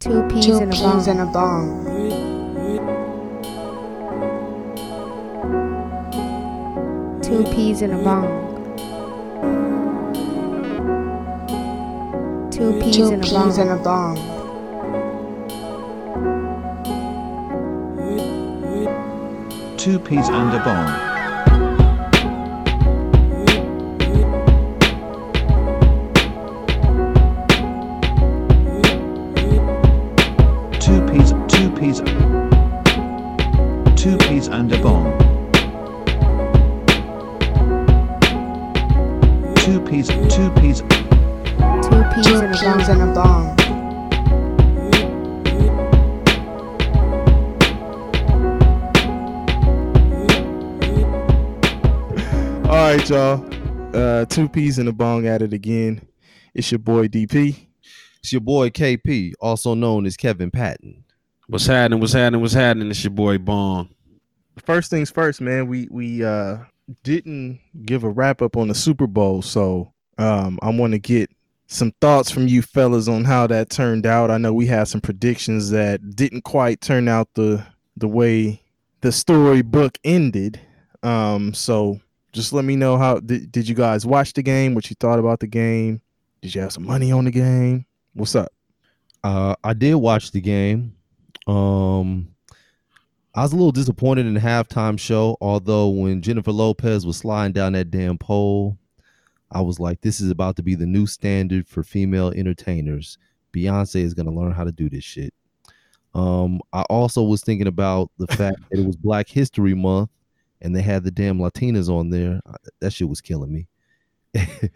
Two peas, Two in, a peas bong. in a bong. Two peas in a bong. Two peas Two in a peas in bong. a bong. Two peas and a bong. Two in a peas bong. in a bong. All right, y'all. Uh, two peas in a bong at it again. It's your boy DP. It's your boy KP, also known as Kevin Patton. What's happening? What's happening? What's happening? It's your boy Bong. First things first, man. We we uh didn't give a wrap up on the Super Bowl, so um I want to get some thoughts from you fellas on how that turned out. I know we had some predictions that didn't quite turn out the the way the storybook ended. Um, so just let me know how did, did you guys watch the game? What you thought about the game? Did you have some money on the game? What's up? Uh, I did watch the game. Um, I was a little disappointed in the halftime show, although when Jennifer Lopez was sliding down that damn pole, I was like, this is about to be the new standard for female entertainers. Beyonce is going to learn how to do this shit. Um, I also was thinking about the fact that it was Black History Month and they had the damn Latinas on there. That shit was killing me.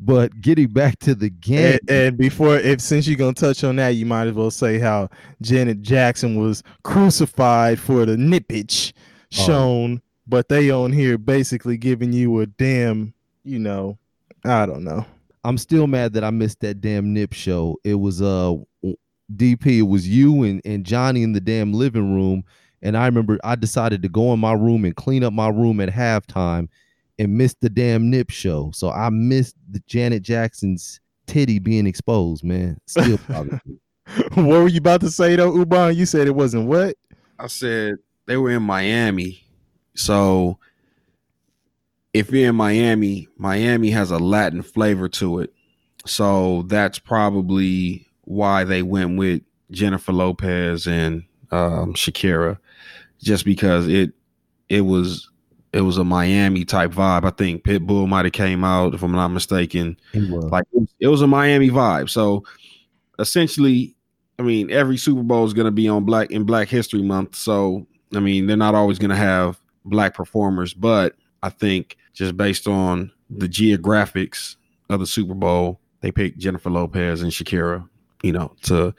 but getting back to the game, And, and before, if since you're gonna touch on that, you might as well say how Janet Jackson was crucified for the nippage Oh. shown, but they on here basically giving you a damn, you know, I don't know. I'm still mad that I missed that damn nip show. It was uh DP, it was you and, and Johnny in the damn living room. And I remember I decided to go in my room and clean up my room at halftime and missed the damn nip show. So I missed the Janet Jackson's titty being exposed, man. Still bothers me. what were you about to say though, Uban? You said it wasn't what? I said they were in Miami. So if you're in Miami, Miami has a Latin flavor to it. So that's probably why they went with Jennifer Lopez and um, Shakira, just because it it was it was a Miami type vibe. I think Pitbull might have came out, if I'm not mistaken. Like it was, it was a Miami vibe. So essentially, I mean, every Super Bowl is going to be on Black in Black History Month. So I mean, they're not always going to have black performers, but I think just based on the geographics of the Super Bowl, they picked Jennifer Lopez and Shakira, you know, to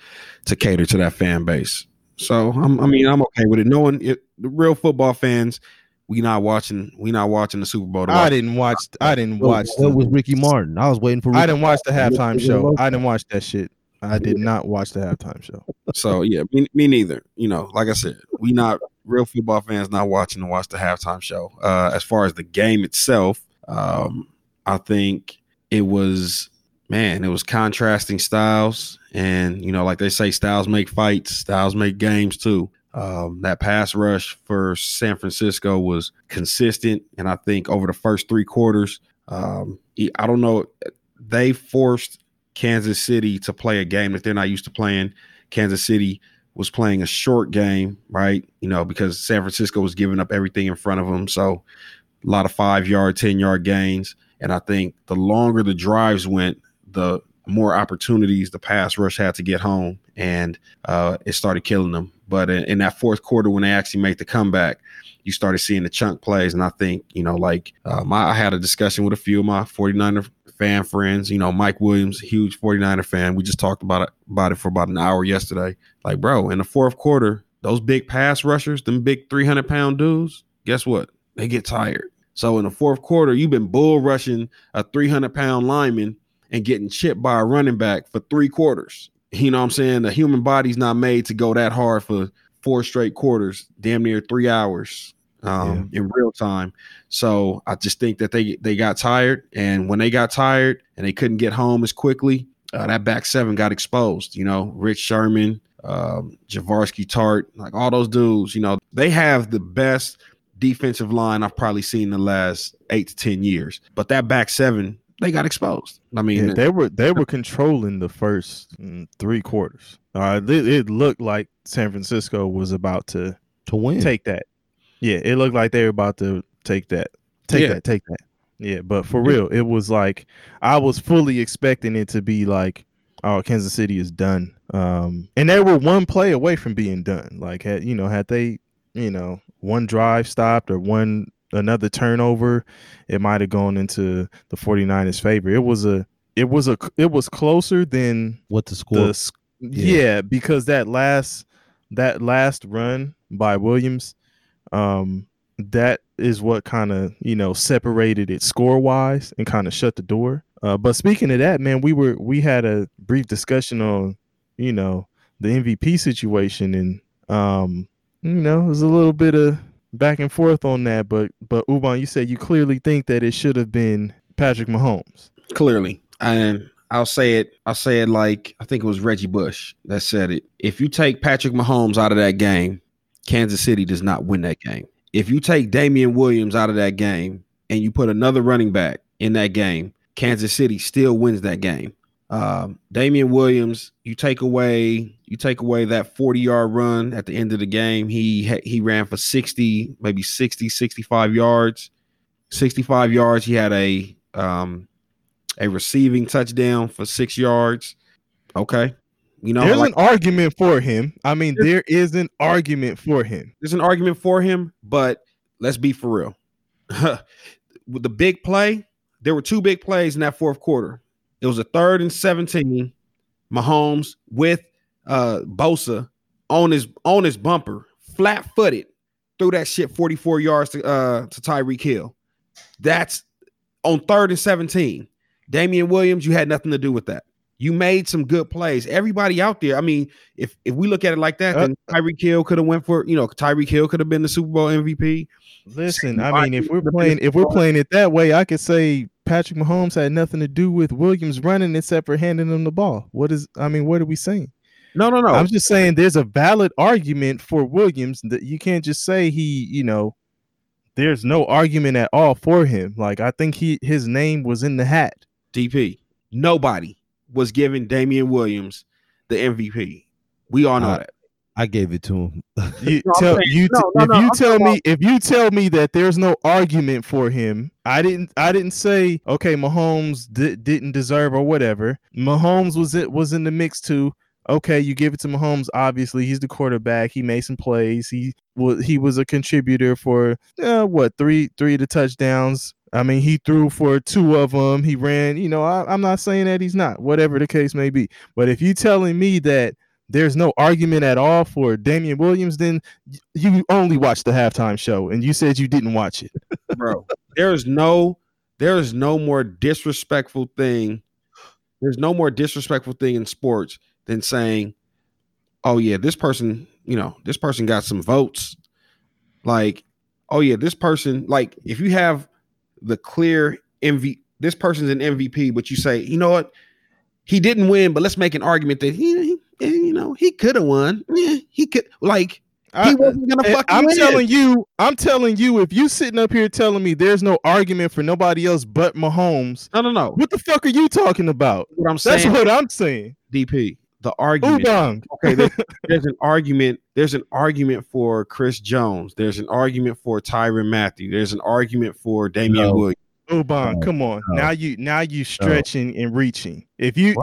to cater to that fan base. So I'm, I mean, I'm okay with it. Knowing it, the real football fans, we not watching, we not watching the Super Bowl. I watch- didn't watch. I didn't watch. what was Ricky Martin? I was waiting for Ricky I didn't watch the halftime show. I didn't watch that shit. I did not watch the halftime show. So yeah, me, me neither. You know, like I said, we not real football fans not watching to watch the halftime show. Uh, as far as the game itself, um, I think it was man, it was contrasting styles, and you know, like they say, styles make fights, styles make games too. Um, that pass rush for San Francisco was consistent, and I think over the first three quarters, um, I don't know, they forced Kansas City to play a game that they're not used to playing. Kansas City was playing a short game, right? You know, because San Francisco was giving up everything in front of them. So a lot of five yard, 10 yard gains. And I think the longer the drives went, the more opportunities the pass rush had to get home. And uh, it started killing them. But in, in that fourth quarter, when they actually made the comeback, you started seeing the chunk plays. And I think, you know, like um, I, I had a discussion with a few of my 49er fan friends. You know, Mike Williams, huge 49er fan. We just talked about it about it for about an hour yesterday. Like, bro, in the fourth quarter, those big pass rushers, them big 300 pound dudes, guess what? They get tired. So in the fourth quarter, you've been bull rushing a 300 pound lineman and getting chipped by a running back for three quarters. You know what I'm saying? The human body's not made to go that hard for four straight quarters, damn near three hours um, in real time. So I just think that they they got tired, and when they got tired and they couldn't get home as quickly, uh, that back seven got exposed. You know, Rich Sherman, um, Jaquiski Tartt, like all those dudes, you know, they have the best defensive line I've probably seen in the last eight to ten years. But that back seven, they got exposed. I mean, Yeah, they were they were controlling the first mm, three quarters. Uh, it, it looked like San Francisco was about to to win. take that. Yeah, it looked like they were about to take that. Take Yeah. that. Take that. Yeah, but for real, it was like I was fully expecting it to be like, oh, Kansas City is done. Um, and they were one play away from being done. Like had you know, had they, you know, one drive stopped or one another turnover, it might have gone into the 49ers favor. It was a it was a it was closer than what the score? the s- yeah. because that last that last run by Williams um that is what kind of you know separated it score wise and kind of shut the door. Uh but speaking of that man we were we had a brief discussion on you know the MVP situation and um you know it was a little bit of back and forth on that but but Uban you said you clearly think that it should have been Patrick Mahomes. Clearly. And i'll say it i'll say it like i think it was reggie bush that said it. If you take patrick mahomes out of that game kansas city does not win that game if you take damien williams out of that game and you put another running back in that game kansas city still wins that game um, damien williams you take away you take away that 40 yard run at the end of the game he he ran for 60 maybe 60 65 yards 65 yards he had a um a receiving touchdown for six yards. Okay. You know, there's like, an argument for him I mean there is an argument for him there's an argument for him, but let's be for real. With the big play, there were two big plays in that fourth quarter. It was a third and 17. Mahomes with uh Bosa on his on his bumper, flat footed, threw that shit 44 yards to uh to Tyreek Hill. That's on third and 17. Damien Williams, you had nothing to do with that. You made some good plays. Everybody out there, I mean, if if we look at it like that, Uh, then Tyreek Hill could have went for, you know, Tyreek Hill could have been the Super Bowl MVP. Listen, I mean, if we're playing if we're playing it that way, I could say Patrick Mahomes had nothing to do with Williams running except for handing him the ball. What is I mean, what are we saying? No, no, no. I'm just saying there's a valid argument for Williams that you can't just say he, you know, there's no argument at all for him. Like I think he his name was in the hat. DP. Nobody was giving Damien Williams the MVP. We all know Uh, that. I gave it to him. You No, tell saying- you no, no, if no, you I'm tell talking me if you tell me that there's no argument for him, I didn't I didn't say okay Mahomes di- didn't deserve or whatever. Mahomes was it was in the mix too. Okay, you give it to Mahomes. Obviously, he's the quarterback. He made some plays. He was he was a contributor for uh, what three three of the touchdowns. I mean, he threw for two of them. He ran. You know, I, I'm not saying that he's not. Whatever the case may be. But if you're telling me that there's no argument at all for Damien Williams, then you only watched the halftime show and you said you didn't watch it. bro. There is no there is no more disrespectful thing. There's no more disrespectful thing in sports than saying, "Oh yeah, this person, you know, this person got some votes." Like, "Oh yeah, this person like if you have the clear MV this person's an MVP, but you say, "You know what? He didn't win, but let's make an argument that he, he eh, you know, he could have won. Yeah, he could like he wasn't to I- fucking I'm win." telling you, I'm telling you, if you sitting up here telling me there's no argument for nobody else but Mahomes, no, no, no. what the fuck are you talking about? What I'm saying. That's what I'm saying. DP, the argument. Udong. okay there- there's an argument there's an argument for chris jones there's an argument for tyrann mathieu there's an argument for damien No. williams Uban, No, come on. no. Now you now you stretching and reaching. If you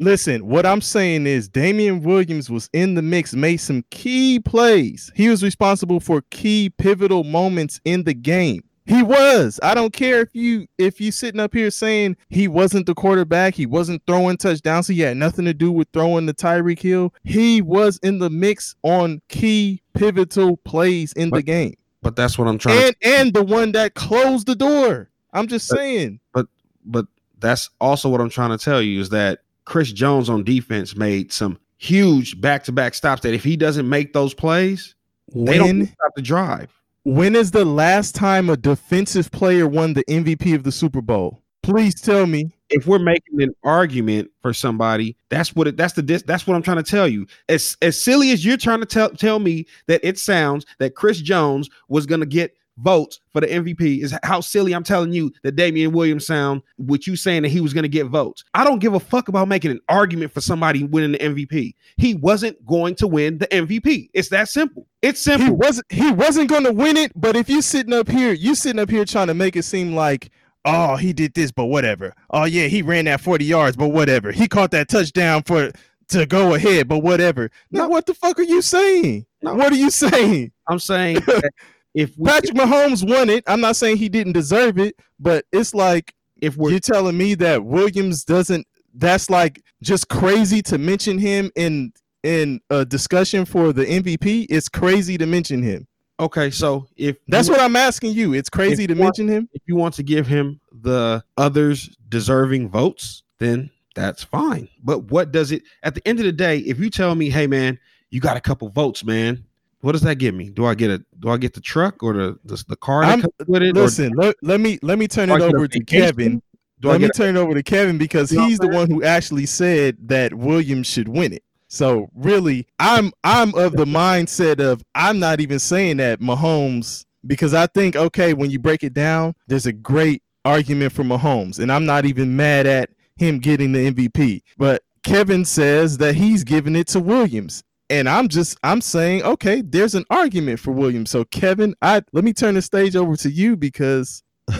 listen, what I'm saying is Damien Williams was in the mix, made some key plays. He was responsible for key pivotal moments in the game. He was. I don't care if you if you sitting up here saying he wasn't the quarterback, he wasn't throwing touchdowns, he had nothing to do with throwing the Tyreek Hill. He was in the mix on key pivotal plays in the game. but that's what i'm trying to And and the one that closed the door. I'm just saying. but but that's also what i'm trying to tell you is that chris jones on defense made some huge back-to-back stops that if he doesn't make those plays they don't When stop the drive when is the last time a defensive player won the MVP of the Super Bowl? Please tell me. if we're making an argument for somebody, that's what it, that's the that's what I'm trying to tell you. As as silly as you're trying to tell tell me that it sounds that Chris Jones was going to get votes for the MVP is how silly I'm telling you that Damien Williams sound with you saying that he was going to get votes. I don't give a fuck about making an argument for somebody winning the MVP. He wasn't going to win the MVP. It's that simple. It's simple. He wasn't he wasn't gonna win it, but if you're sitting up here, you sitting up here trying to make it seem like oh he did this, but whatever. Oh yeah, he ran that 40 yards, but whatever. He caught that touchdown for to go ahead, but whatever. Now No. what the fuck are you saying? No. What are you saying? I'm saying that if we Patrick Mahomes won it. I'm not saying he didn't deserve it, but it's like if you're telling me that Williams doesn't. That's like just crazy to mention him in in a discussion for the MVP. It's crazy to mention him. okay, so if That's you, what I'm asking you. It's crazy to want- mention him. if you want to give him the others deserving votes, then that's fine. But what does it at the end of the day? If you tell me, hey man, you got a couple votes, man. What does that get me? Do I get a do I get the truck or the the, the car that comes with it? or Listen, let, let me let me turn it over to? Kevin. Do I Let me turn it over to Kevin because You know what he's the one who actually said that Williams should win it. So really, I'm I'm of the mindset of I'm not even saying that Mahomes because I think okay, when you break it down, there's a great argument for Mahomes, and I'm not even mad at him getting the MVP. But Kevin says that he's giving it to Williams. And I'm just I'm saying, okay, there's an argument for Williams. So Kevin, I let me turn the stage over to you because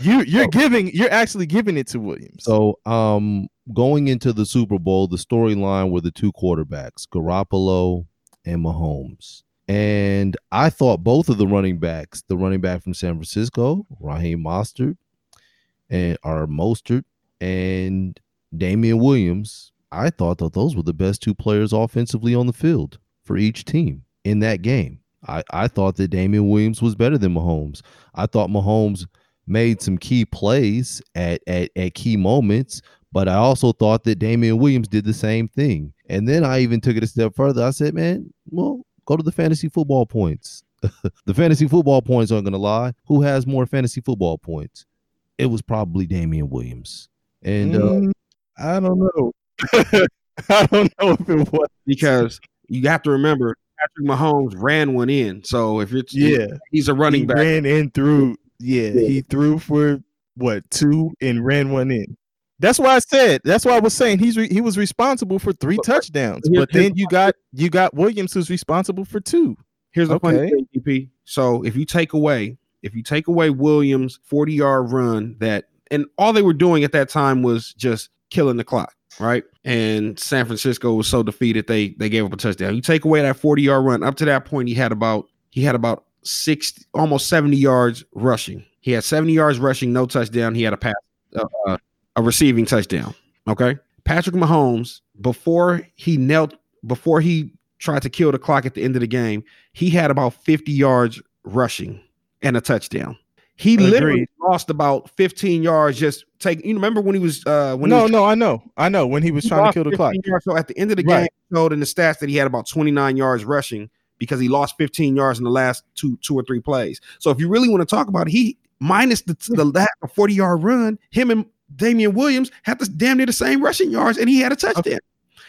you you're giving you're actually giving it to Williams. So, um, going into the Super Bowl, the storyline were the two quarterbacks, Garoppolo and Mahomes. And I thought both of the running backs, the running back from San Francisco, Raheem Mostert, and or Mostert, and Damien Williams, I thought that those were the best two players offensively on the field for each team in that game. I, I thought that Damien Williams was better than Mahomes. I thought Mahomes made some key plays at, at, at key moments, but I also thought that Damien Williams did the same thing. And then I even took it a step further. I said, man, well, go to the fantasy football points. the fantasy football points aren't going to lie. Who has more fantasy football points? It was probably Damien Williams. And uh, Mm, I don't know. I don't know if it was. because you have to remember Patrick Mahomes ran one in. So if it's Yeah, he's a running he back. ran in through. Yeah, he threw for what two and ran one in. That's why I said. That's why I was saying he's re, he was responsible for three touchdowns. But then you got you got Williams who's responsible for two. Here's the funny thing, DP. So if you take away, if you take away Williams' 40 yard run, that and all they were doing at that time was just killing the clock, right? And San Francisco was so defeated they they gave up a touchdown. You take away that 40 yard run. Up to that point, he had about he had about 60, almost 70 yards rushing. He had 70 yards rushing, no touchdown. He had a pass, uh, uh, a receiving touchdown. Okay, Patrick Mahomes before he knelt, before he tried to kill the clock at the end of the game, he had about 50 yards rushing and a touchdown. He literally lost about 15 yards just take you remember when he was uh when he no, was no, I know, I know. When he was he trying to kill the clock. yards. So at the end of the game, Right. it showed in the stats that he had about 29 yards rushing because he lost 15 yards in the last two two or three plays. So if you really want to talk about it, he minus the the that 40 yard run, him and Damien Williams had the damn near the same rushing yards, and he had a touchdown.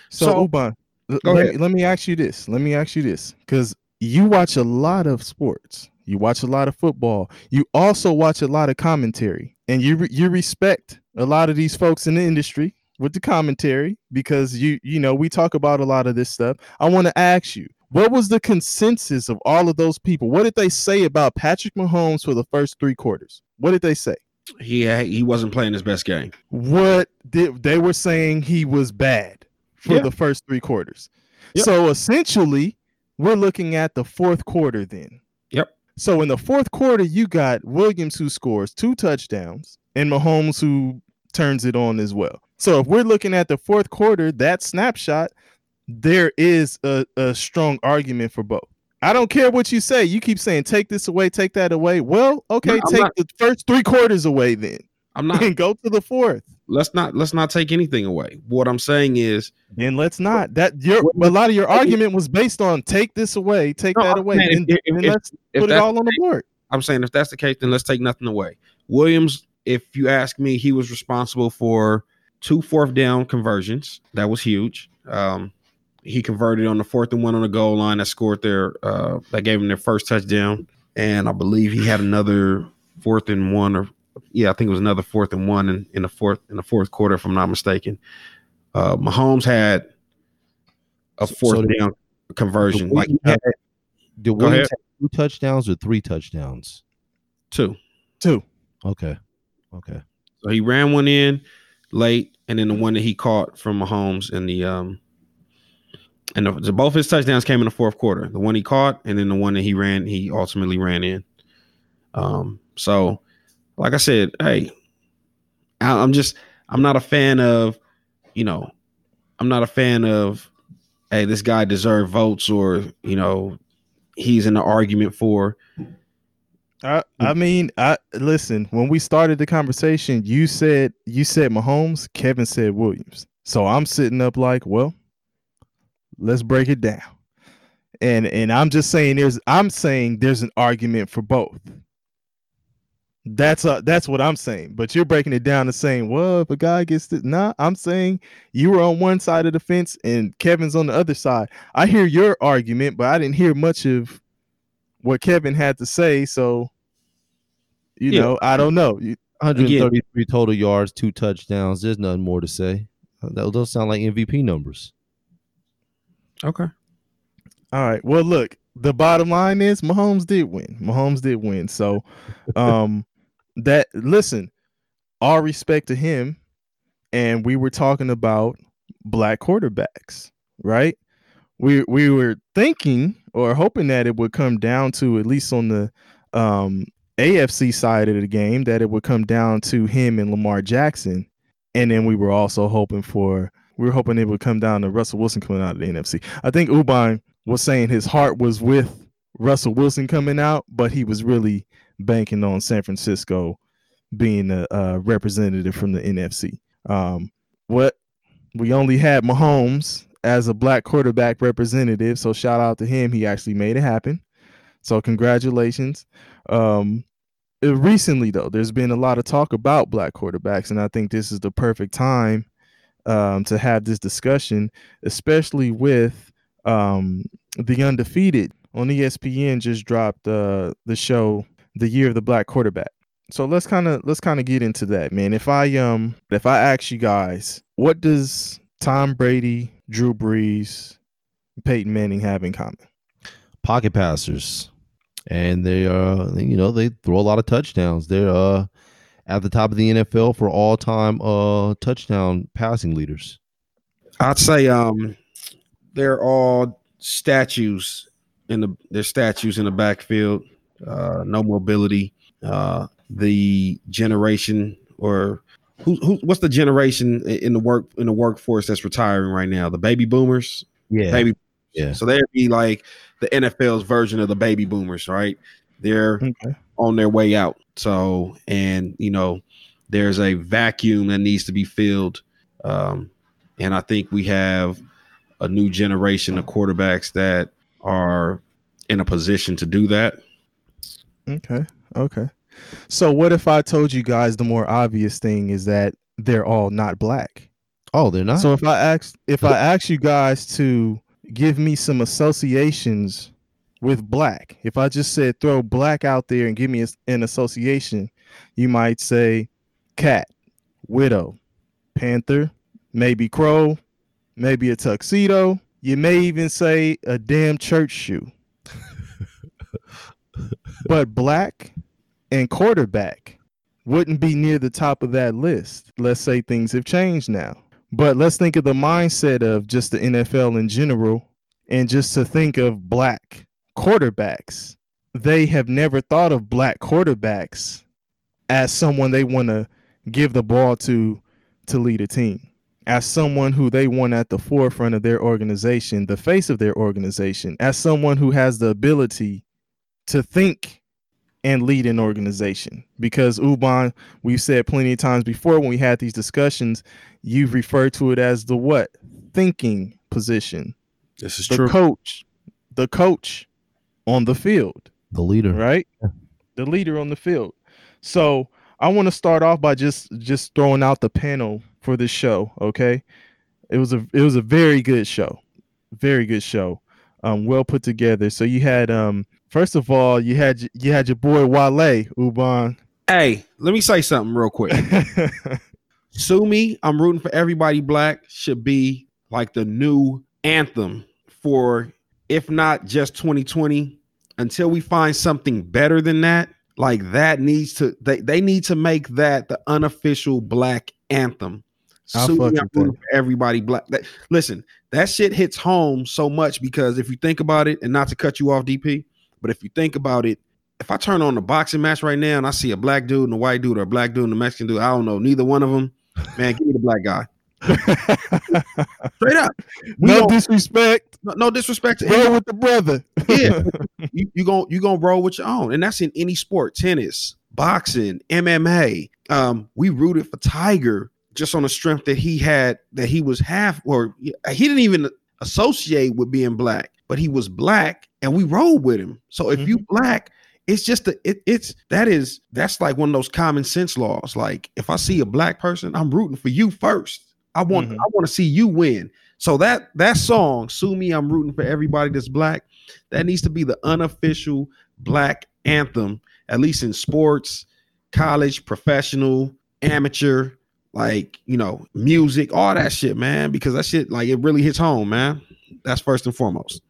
So, So- Uban, Go let, ahead. let me ask you this. Let me ask you this, because you watch a lot of sports. You watch a lot of football. You also watch a lot of commentary, and you re- you respect a lot of these folks in the industry with the commentary because you you know we talk about a lot of this stuff. I want to ask you, what was the consensus of all of those people? What did they say about Patrick Mahomes for the first three quarters? What did they say? He he wasn't playing his best game. what did they were saying he was bad for Yeah. the first three quarters. Yep. So essentially, we're looking at the fourth quarter then. Yep. So in the fourth quarter, you got Williams who scores two touchdowns and Mahomes who turns it on as well. So if we're looking at the fourth quarter, that snapshot, there is a, a strong argument for both. I don't care what you say. You keep saying take this away, take that away. Well, okay, I'm take not- the first three quarters away then. I'm not. And go to the fourth. Let's not let's not take anything away. What I'm saying is, Then let's not. That your a lot of your argument was based on take this away, take No, that away, saying and, if- and if- let's if put it all on the board. I'm saying if that's the case, then let's take nothing away. Williams if you ask me, he was responsible for two fourth down conversions. That was huge. Um, he converted on the fourth and one on the goal line that scored their uh, that gave him their first touchdown, and I believe he had another fourth and one or yeah, I think it was another fourth and one in, in the fourth in the fourth quarter, if I'm not mistaken. Uh, Mahomes had a fourth so the- down conversion, The like he had had- Did Go Williams ahead. have two touchdowns or three touchdowns? two. Two. Okay. Okay. So he ran one in late, and then the one that he caught from Mahomes in the um, and the, the- both his touchdowns came in the fourth quarter. The one he caught, and then the one that he ran, he ultimately ran in. Um, so like I said, hey, I'm just I'm not a fan of, you know, I'm not a fan of, hey, this guy deserved votes or you know, he's in the argument for. I, I mean, I listen. When we started the conversation, you said you said Mahomes, Kevin said Williams. So I'm sitting up like, well, let's break it down. And and I'm just saying there's I'm saying there's an argument for both. That's uh that's what I'm saying. But you're breaking it down and saying, well, if a guy gets this, nah, I'm saying you were on one side of the fence and Kevin's on the other side. I hear your argument, but I didn't hear much of what Kevin had to say. So, you Yeah. know, I don't know. You, 133 total yards, two touchdowns. There's nothing more to say. Uh, That those sound like MVP numbers. Okay. all right. Well, look, the bottom line is Mahomes did win. Mahomes did win. So, um, that listen, all respect to him. And we were talking about black quarterbacks, right? We we were thinking or hoping that it would come down to at least on the um AFC side of the game that it would come down to him and Lamar Jackson. And then we were also hoping for we were hoping it would come down to Russell Wilson coming out of the NFC. I think Ubon was saying his heart was with Russell Wilson coming out, but he was really banking on San Francisco being a, a representative from the NFC. Um, what we only had Mahomes as a black quarterback representative, so shout out to him. He actually made it happen. So congratulations. Um, uh, recently though, there's been a lot of talk about black quarterbacks, and I think this is the perfect time um, to have this discussion, especially with um, the undefeated on ESPN just dropped uh, the show "The Year of the Black Quarterback." So let's kind of let's kind of get into that, man. If I um if I ask you guys, what does Tom Brady, Drew Brees, Peyton Manning have in common? Pocket passers. And they uh you know, they throw a lot of touchdowns. They're uh at the top of the NFL for all time uh touchdown passing leaders. I'd say um they're all statues in the they're statues in the backfield. Uh no mobility. Uh the generation or who, who what's the generation in the work in the workforce that's retiring right now? The baby boomers? Yeah. Baby Yeah. so they'd be like the NFL's version of the baby boomers, right? They're Okay. on their way out. So, and you know, there's a vacuum that needs to be filled. Um, and I think we have a new generation of quarterbacks that are in a position to do that. Okay. Okay. So what if I told you guys the more obvious thing is that they're all not black? Oh, they're not. So if I ask if I ask you guys to give me some associations with black, if I just said throw black out there and give me a, an association, you might say cat, widow, panther, maybe crow, maybe a tuxedo. You may even say a damn church shoe. but black and quarterback wouldn't be near the top of that list. Let's say things have changed now. But let's think of the mindset of just the NFL in general and just to think of black quarterbacks. They have never thought of black quarterbacks as someone they want to give the ball to to lead a team. As someone who they want at the forefront of their organization, the face of their organization, as someone who has the ability to think and lead an organization. Because Ubon, we've said plenty of times before when we had these discussions, you've referred to it as the what? Thinking position. This is true. The coach, the coach on the field, the leader. right? The leader on the field. So I want to start off by just just throwing out the panel for this show. Okay, it was a it was a very good show, very good show, um, well put together. So you had um first of all you had you had your boy Wale Ubon. Hey, let me say something real quick. Sue Me, I'm rooting for everybody black should be like the new anthem for if not just 2020 until we find something better than that like that needs to they, they need to make that the unofficial black anthem Sue Me, I'm rooting for everybody black that, listen that shit hits home so much because if you think about it and not to cut you off dp but if you think about it if i turn on the boxing match right now and i see a black dude and a white dude or a black dude and a mexican dude i don't know neither one of them man give me the black guy. Straight up. We no disrespect, no, no disrespect to roll with the brother. yeah, you you going you gonna roll with your own, and that's in any sport: tennis, boxing, MMA. Um, we rooted for Tiger just on the strength that he had that he was half, or he didn't even associate with being black, but he was black, and we rolled with him. So if you black. It's just the it, it's that is that's like one of those common sense laws. Like if I see a black person, I'm rooting for you first. I want Mhm. I want to see you win. So that that song, "Sue Me," I'm rooting for everybody that's black. That needs to be the unofficial black anthem, at least in sports, college, professional, amateur, like you know, music, all that shit, man. Because that shit, like, it really hits home, man. That's first and foremost.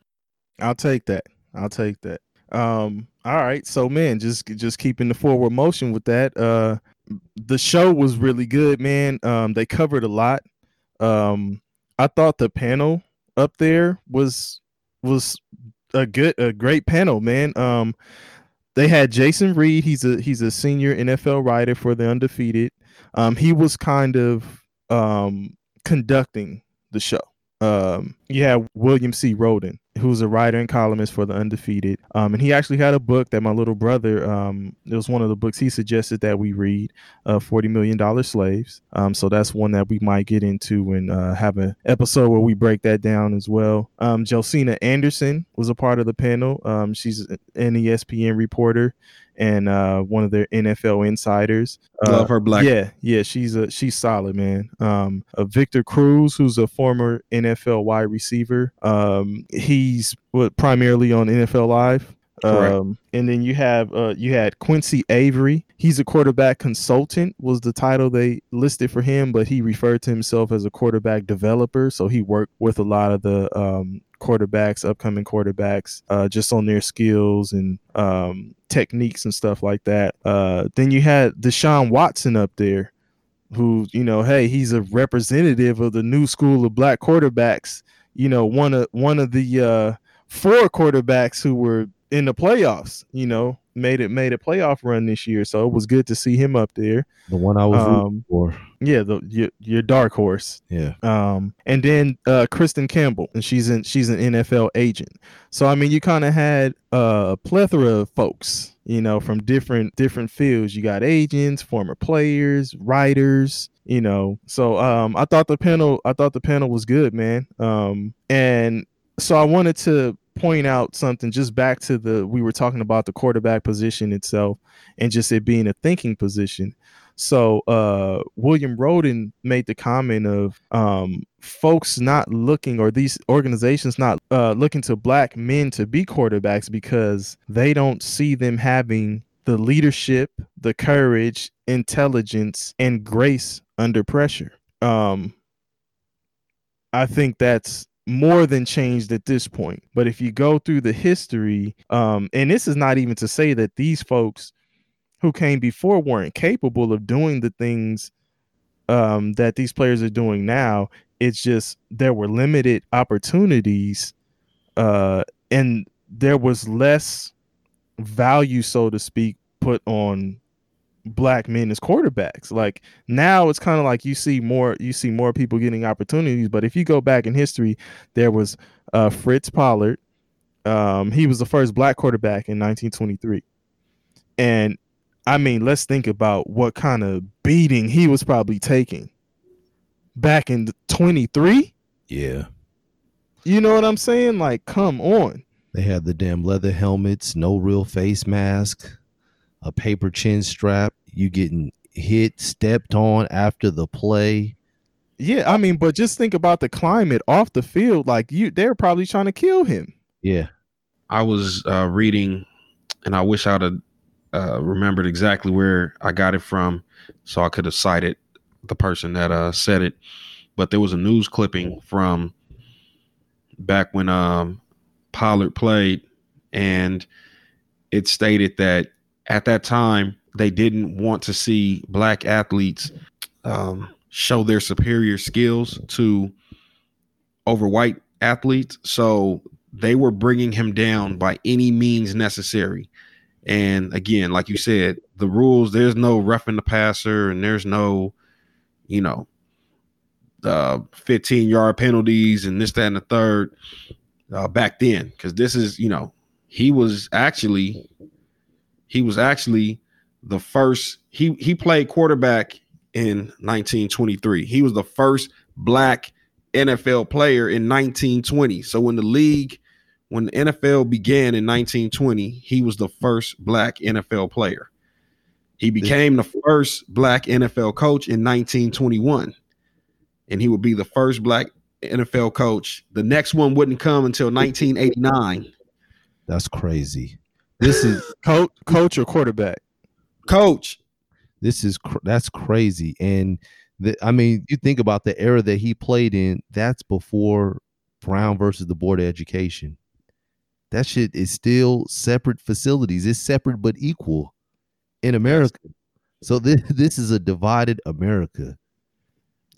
I'll take that. I'll take that. Um, all right. So man, just just keeping the forward motion with that. Uh the show was really good, man. Um, they covered a lot. Um, I thought the panel up there was was a good a great panel, man. Um they had Jason Reid, he's a he's a senior NFL writer for the undefeated. Um, he was kind of um conducting the show. Um, you have William C. Rhoden, who's a writer and columnist for the Undefeated. Um, and he actually had a book that my little brother, um, it was one of the books he suggested that we read, uh, Forty Million Dollar Slaves. Um, so that's one that we might get into and uh, have an episode where we break that down as well. Um, Josina Anderson was a part of the panel. Um, she's an ESPN reporter and uh, one of their NFL insiders. Uh, Love her black. yeah, yeah, she's a she's solid, man. Um, uh, Victor Cruz, who's a former NFL wide receiver. Um, he's what primarily on NFL Live. Um, and then you have uh, you had Quincy Avery. He's a quarterback consultant was the title they listed for him, but he referred to himself as a quarterback developer. So he worked with a lot of the um, quarterbacks, upcoming quarterbacks, uh, just on their skills and um, techniques and stuff like that. Uh, then you had Deshaun Watson up there, who you know, hey, he's a representative of the new school of black quarterbacks. You know, one of one of the uh, four quarterbacks who were in the playoffs. You know, made it made a playoff run this year, so it was good to see him up there. The one I was rooting Um, for. Yeah, the your, your dark horse. Yeah. Um, and then uh, Kristen Campbell, and she's in she's an NFL agent. So I mean, you kind of had a plethora of folks, you know, from different different fields. You got agents, former players, writers, you know. So um, I thought the panel I thought the panel was good, man. Um, and so I wanted to point out something just back to the we were talking about the quarterback position itself and just it being a thinking position. So uh William Rhoden made the comment of um folks not looking or these organizations not uh looking to black men to be quarterbacks because they don't see them having the leadership, the courage, intelligence and grace under pressure. Um I think that's more than changed at this point. But if you go through the history, um, and this is not even to say that these folks who came before weren't capable of doing the things um, that these players are doing now. It's just there were limited opportunities, uh, and there was less value, so to speak, put on black men as quarterbacks. Like now it's kind of like you see more you see more people getting opportunities, but if you go back in history, there was uh Fritz Pollard. Um he was the first black quarterback in 1923. And I mean, let's think about what kind of beating he was probably taking back in 23. Yeah. You know what I'm saying? Like come on. They had the damn leather helmets, no real face mask, a paper chin strap. You getting hit, stepped on after the play. Yeah, I mean, but just think about the climate off the field. Like you, they're probably trying to kill him. Yeah. I was uh, reading, and I wish I'd have uh, remembered exactly where I got it from, so I could have cited the person that uh, said it. But there was a news clipping from back when um, Pollard played, and it stated that at that time they didn't want to see black athletes um, show their superior skills to over white athletes. So they were bringing him down by any means necessary. And again, like you said, the rules there's no roughing the passer and there's no, you know, uh, 15 yard penalties and this, that, and the third uh, back then. Because this is, you know, he was actually, he was actually the first. He he played quarterback in 1923. He was the first black NFL player in 1920. So when the league, when the NFL began in 1920, he was the first black NFL player. He became the first black NFL coach in 1921. And he would be the first black NFL coach. The next one wouldn't come until 1989. That's crazy. This is Coach, coach or quarterback? Coach. this is cr- that's crazy. And the, i mean you think about the era that he played in that's before brown versus the board of education. That shit is still separate facilities. It's separate but equal in america. So this this is a divided america.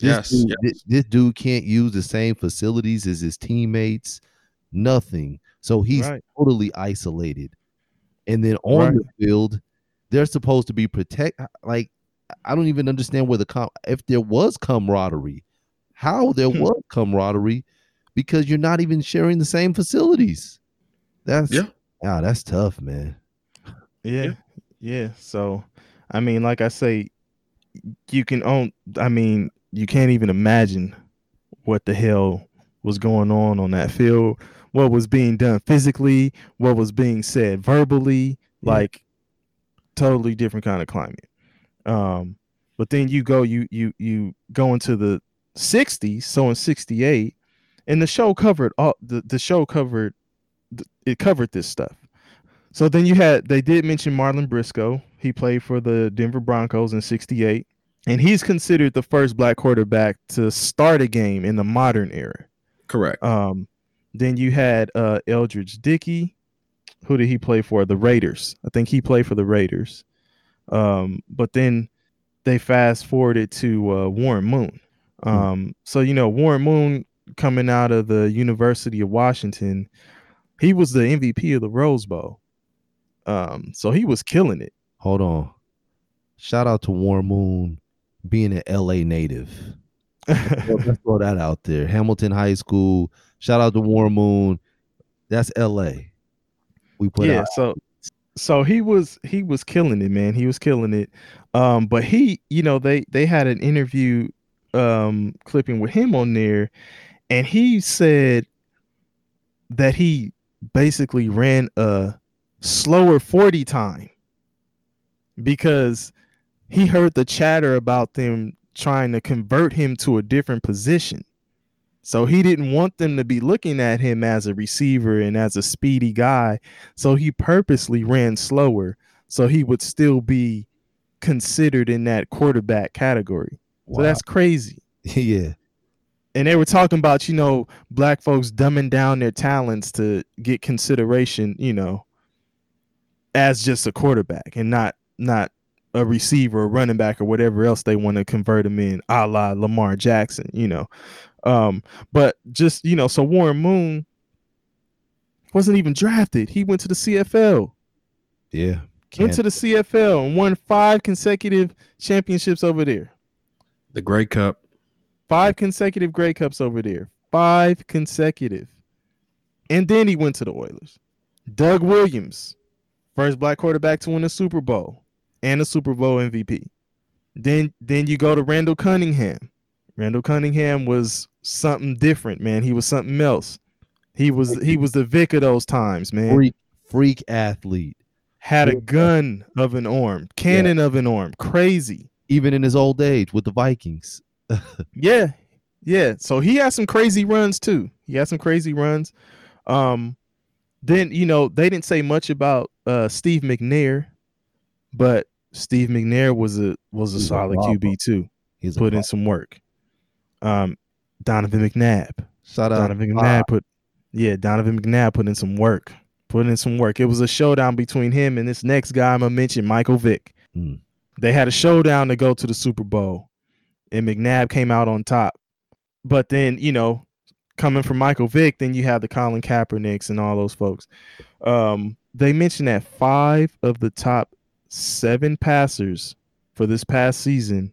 This, Yes, dude, yes. thi- this dude can't use the same facilities as his teammates. Nothing. So he's Right. totally isolated and then on Right. the field they're supposed to be protect like i don't even understand where the com- if there was camaraderie how there Hmm. was camaraderie because you're not even sharing the same facilities that's Yeah. yeah that's tough man Yeah, Yeah. yeah. So, I mean, like I say, you can own. I mean, you can't even imagine what the hell was going on on that field. What was being done physically? What was being said verbally? Yeah. Like, totally different kind of climate. Um, but then you go, you you you go into the '60s. So in '68, and the show covered all the the show covered it covered this stuff. So then you had they did mention Marlon Briscoe. He played for the Denver Broncos in 68 and he's considered the first black quarterback to start a game in the modern era. Correct. Um then you had uh Eldridge Dickey. Who did he play for? The Raiders. I think he played for the Raiders. Um but then they fast forwarded to uh, Warren Moon. Um so you know Warren Moon coming out of the University of Washington, he was the MVP of the Rose Bowl. Um, so he was killing it. hold on shout out to warren moon being an la native let's throw that out there hamilton high school shout out to warren moon that's la we put yeah, out so so he was he was killing it, man. He was killing it. Um, but he, you know, they they had an interview um clipping with him on there, and he said that he basically ran a slower 40 time because he heard the chatter about them trying to convert him to a different position. So he didn't want them to be looking at him as a receiver and as a speedy guy. So he purposely ran slower so he would still be considered in that quarterback category. Wow. So that's crazy. yeah And they were talking about, you know, black folks dumbing down their talents to get consideration, you know, as just a quarterback and not not a receiver or running back or whatever else they want to convert him in, a la Lamar Jackson, you know. Um, but just, you know, so Warren Moon wasn't even drafted. He went to the CFL. yeah Went to the CFL and won five consecutive championships over there. The Grey Cup. Five consecutive Grey Cups over there. Five consecutive. And then he went to the Oilers. Doug Williams, first black quarterback to win a Super Bowl and a Super Bowl MVP. Then then you go to Randall Cunningham. Randall Cunningham was something different, man. He was something else. He was he was the Vick of those times, man. freak freak athlete Had a gun of an arm, cannon of an arm, crazy. even in his old age with the Vikings. Yeah, yeah. So he had some crazy runs too. He had some crazy runs. Um, then you know they didn't say much about uh Steve McNair, but Steve McNair was a was a He's solid problem. QB too. He's a Put in some work. Um, Donovan McNabb. shout out. Donovan McNabb put, yeah, Donovan McNabb put in some work. Put in some work. It was a showdown between him and this next guy I'm gonna mention, Michael Vick. Mm. They had a showdown to go to the Super Bowl, and McNabb came out on top. But then, you know, coming from Michael Vick, then you have the Colin Kaepernicks and all those folks. Um, they mentioned that five of the top seven passers for this past season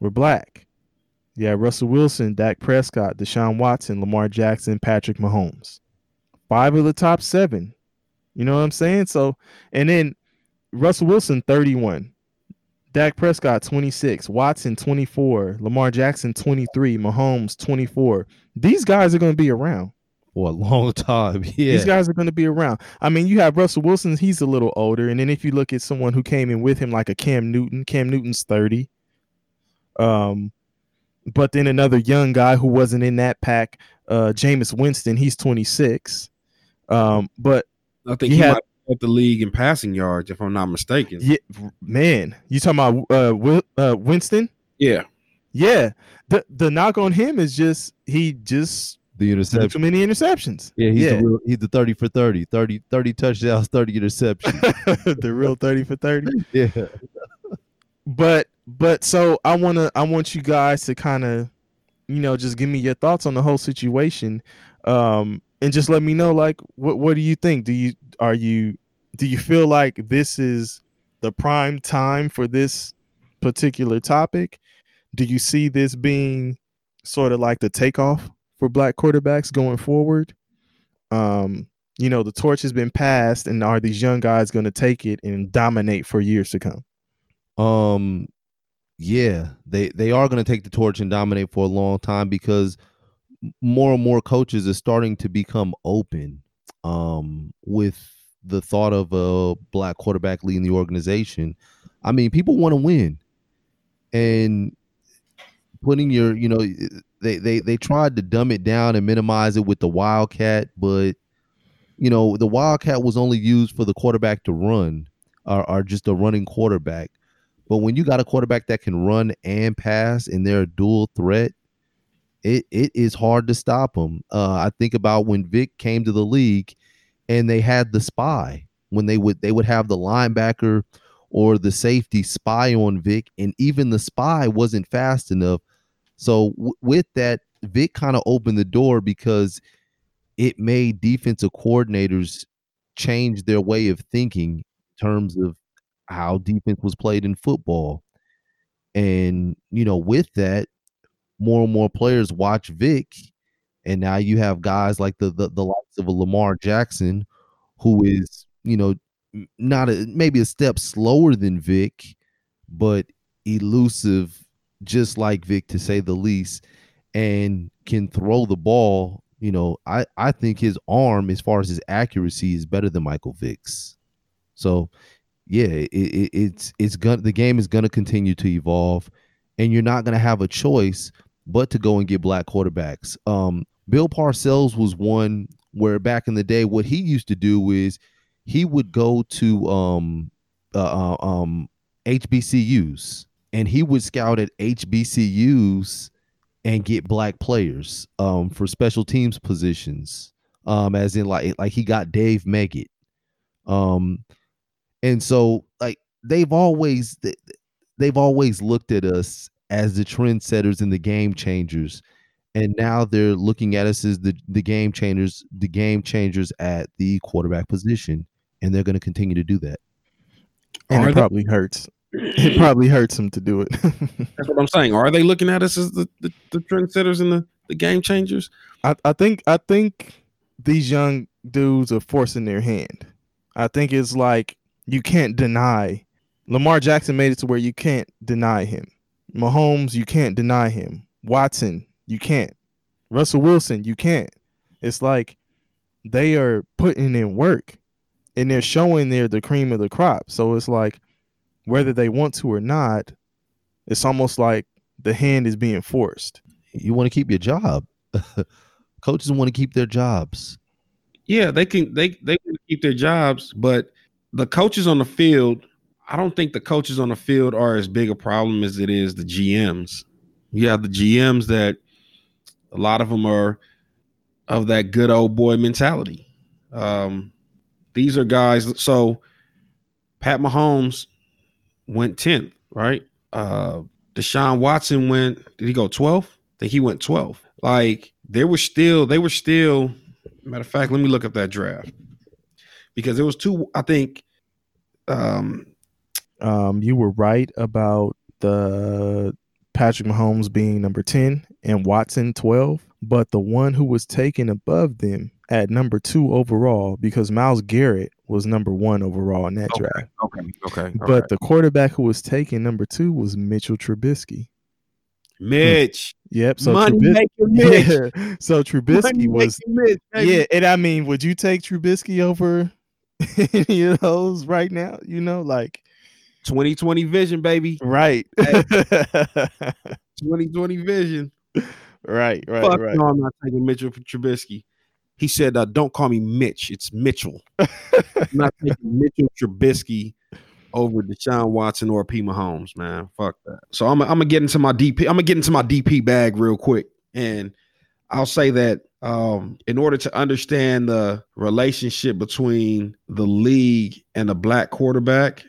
were black. Yeah, Russell Wilson, Dak Prescott, Deshaun Watson, Lamar Jackson, Patrick Mahomes. Five of the top seven. You know what I'm saying? So, and then Russell Wilson, 31. Dak Prescott, 26. Watson, 24. Lamar Jackson, 23. Mahomes, 24. These guys are going to be around. For a long time. Yeah. These guys are going to be around. I mean, you have Russell Wilson, he's a little older. And then if you look at someone who came in with him, like a Cam Newton, Cam Newton's 30. Um, but then another young guy who wasn't in that pack, uh, Jameis Winston, he's 26. Um, but I think He he had- might have the league in passing yards, if I'm not mistaken. yeah, man, you talking about uh, Wi- uh Winston? Yeah. Yeah. The the knock on him is just he just the interception. too many interceptions. Yeah, he's yeah. the real, he's the 30 for 30, 30, 30 touchdowns, 30 interceptions. the real 30 for 30. yeah. but but so i want to i want you guys to kind of you know just give me your thoughts on the whole situation um and just let me know like what what do you think do you are you do you feel like this is the prime time for this particular topic do you see this being sort of like the takeoff for black quarterbacks going forward. Um you know the torch has been passed and are these young guys going to take it and dominate for years to come? Um, yeah, they they are going to take the torch and dominate for a long time because more and more coaches are starting to become open um with the thought of a black quarterback leading the organization. I mean, people want to win, and putting your you know they they they tried to dumb it down and minimize it with the wildcat, but you know the wildcat was only used for the quarterback to run or, or just a running quarterback. But when you got a quarterback that can run and pass and they're a dual threat, it it is hard to stop them. Uh, I think about when Vick came to the league and they had the spy when they would they would have the linebacker or the safety spy on Vick, and even the spy wasn't fast enough. So w- with that, Vick kind of opened the door because it made defensive coordinators change their way of thinking in terms of how defense was played in football. And, you know, with that, more and more players watch Vick. And now you have guys like the the, the likes of a Lamar Jackson, who is, you know, not a maybe a step slower than Vick, but elusive, just like Vick to say the least, and can throw the ball. You know, I, I think his arm, as far as his accuracy, is better than Michael Vick's. So yeah, it, it, it's it's gonna the game is gonna continue to evolve, and you're not gonna have a choice but to go and get black quarterbacks. Um, Bill Parcells was one where back in the day, what he used to do is he would go to um uh, uh, um HBCUs and he would scout at HBCUs and get black players um for special teams positions. Um, as in like like he got Dave Meggett. Um, and so like they've always they- they've always looked at us as the trendsetters and the game changers and now they're looking at us as the the game changers the game changers at the quarterback position and they're going to continue to do that and Are it they- probably hurts it probably hurts him to do it That's what I'm saying. Are they looking at us as the, the, the trendsetters and the, the game changers? I, I think I think these young dudes are forcing their hand. I think it's like you can't deny Lamar Jackson made it to where you can't deny him. Mahomes, you can't deny him. Watson, you can't. Russell Wilson, you can't. It's like they are putting in work and they're showing they're the cream of the crop. So it's like whether they want to or not, it's almost like the hand is being forced. You want to keep your job. Coaches want to keep their jobs. Yeah, they can they they can keep their jobs, but the coaches on the field, I don't think the coaches on the field are as big a problem as it is the GMs. You have the GMs that a lot of them are of that good old boy mentality. Um, these are guys. So Pat Mahomes went 10th, right? Uh, Deshaun Watson went, did he go 12th? I think he went 12th. Like they were still, they were still, matter of fact, let me look up that draft because there was two, I think, um, Um, you were right about the Patrick Mahomes being number 10 and Watson 12, but the one who was taken above them at number two overall, because Myles Garrett was number one overall in that Okay. draft. okay, okay. But right. the quarterback who was taken number two was Mitchell Trubisky. Mitch, Yep. So money Trubis- making Mitch. Yeah. So Trubisky Money was Mitch, yeah, and I mean, would you take Trubisky over any of those right now? You know, like 2020 vision, baby. right, Hey. 2020 vision. right, right, Fuck right. no, I'm not taking Mitchell Trubisky. He said, uh, "Don't call me Mitch. It's Mitchell. I'm not taking Mitchell Trubisky over Deshaun Watson or P. Mahomes, man. Fuck that. So I'm, I'm gonna get into my DP. I'm gonna get into my DP bag real quick, and I'll say that um, in order to understand the relationship between the league and the black quarterback,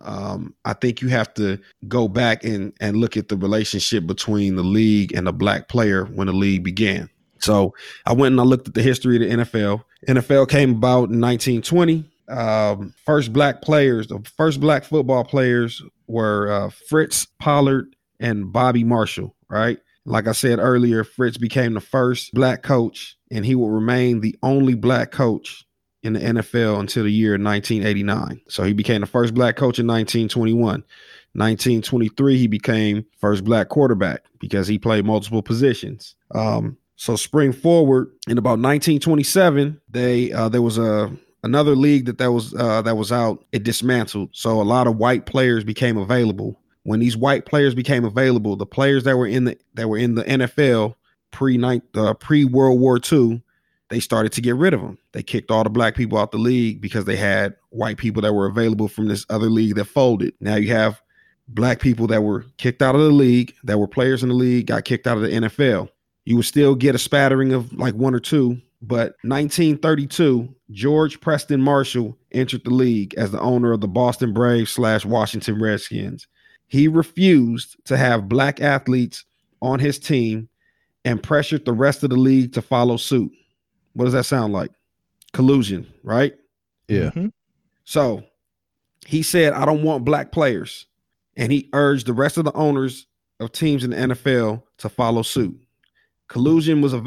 um, I think you have to go back and and look at the relationship between the league and the black player when the league began. So I went and I looked at the history of the NFL. NFL came about in 1920. Um, first black players, the first black football players were uh, Fritz Pollard and Bobby Marshall. Right, like I said earlier, Fritz became the first black coach, and he will remain the only black coach in the NFL until the year 1989. So he became the first black coach in 1921. 1923, he became first black quarterback because he played multiple positions. Um, so spring forward in about 1927, they uh, there was a another league that that was uh, that was out. It dismantled. So a lot of white players became available. When these white players became available, the players that were in the that were in the NFL pre uh, pre World War II, they started to get rid of them. They kicked all the black people out of the league because they had white people that were available from this other league that folded. Now you have black people that were kicked out of the league, that were players in the league, got kicked out of the NFL. You would still get a spattering of like one or two, but 1932, George Preston Marshall entered the league as the owner of the Boston Braves slash Washington Redskins. He refused to have black athletes on his team and pressured the rest of the league to follow suit. What does that sound like? Collusion, right? Yeah. Mhm. So he said, I don't want black players. And he urged the rest of the owners of teams in the NFL to follow suit. Collusion was a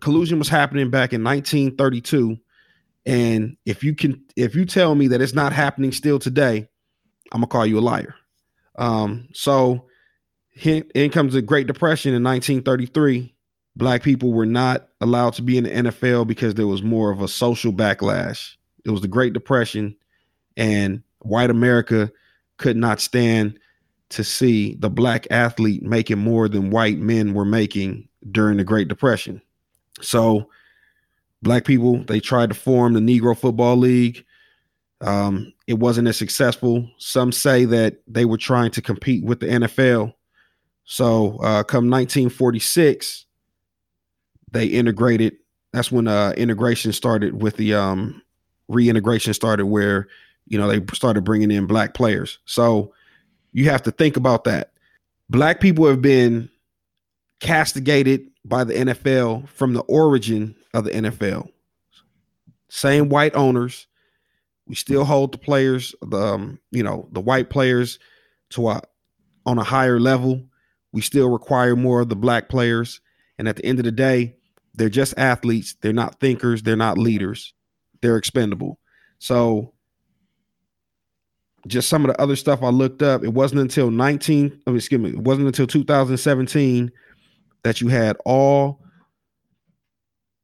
collusion was happening back in 1932. And if you can if you tell me that it's not happening still today, I'm gonna call you a liar. Um, so in comes the Great Depression in 1933. Black people were not allowed to be in the NFL because there was more of a social backlash. It was the Great Depression, and white America could not stand to see the black athlete making more than white men were making during the Great Depression. So, black people they tried to form the Negro Football League. Um, it wasn't as successful. Some say that they were trying to compete with the NFL. So, uh, come 1946, they integrated. That's when uh, integration started with the um, reintegration started, where you know they started bringing in black players. So you have to think about that. Black people have been castigated by the NFL from the origin of the NFL. Same white owners. We still hold the players, the um, you know, the white players to a on a higher level. We still require more of the black players. And at the end of the day, they're just athletes. They're not thinkers. They're not leaders. They're expendable. So just some of the other stuff I looked up, it wasn't until 19, excuse me, it wasn't until 2017 that you had all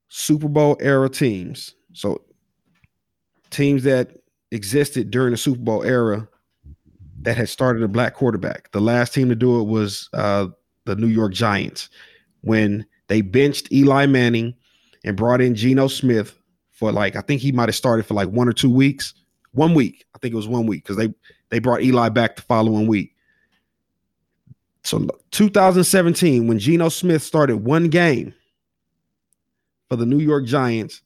Super Bowl era teams. So teams that existed during the Super Bowl era that had started a black quarterback. The last team to do it was uh, the New York Giants when they benched Eli Manning and brought in Geno Smith for like I think he might have started for like one or two weeks. One week, I think it was one week because they they brought Eli back the following week. So 2017, when Geno Smith started one game for the New York Giants,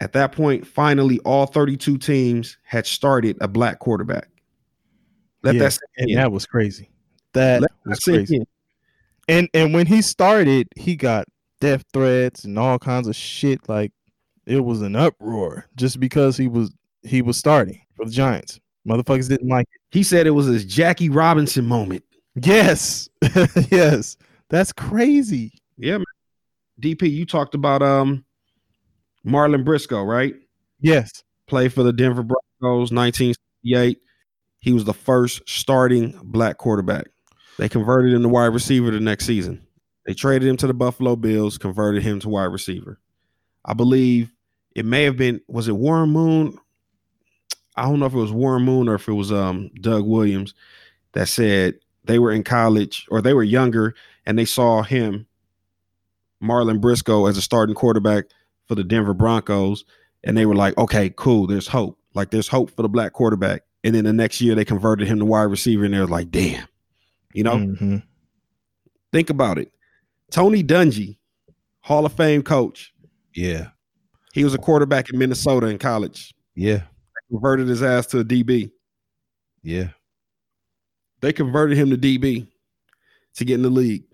at that point, finally all 32 teams had started a black quarterback. Let Yeah, that sink and in. that was crazy. That Let was that crazy. in. And and when he started, he got death threats and all kinds of shit. Like it was an uproar just because he was he was starting for the Giants. Motherfuckers didn't like it. He said it was his Jackie Robinson moment. Yes, yes, that's crazy. Yeah, man. DP, you talked about um Marlon Briscoe, right? Yes, Played for the Denver Broncos 1968. He was the first starting black quarterback. They converted him to wide receiver the next season. They traded him to the Buffalo Bills, converted him to wide receiver. I believe it may have been was it Warren Moon? I don't know if it was Warren Moon or if it was um Doug Williams that said they were in college or they were younger and they saw him Marlon Briscoe as a starting quarterback for the Denver Broncos and they were like, "Okay, cool, there's hope. Like there's hope for the black quarterback." And then the next year they converted him to wide receiver and they were like, "Damn." You know? Mhm. Think about it. Tony Dungy, Hall of Fame coach. Yeah. He was a quarterback in Minnesota in college. Yeah. Converted his ass to a DB. Yeah. They converted him to DB to get in the league.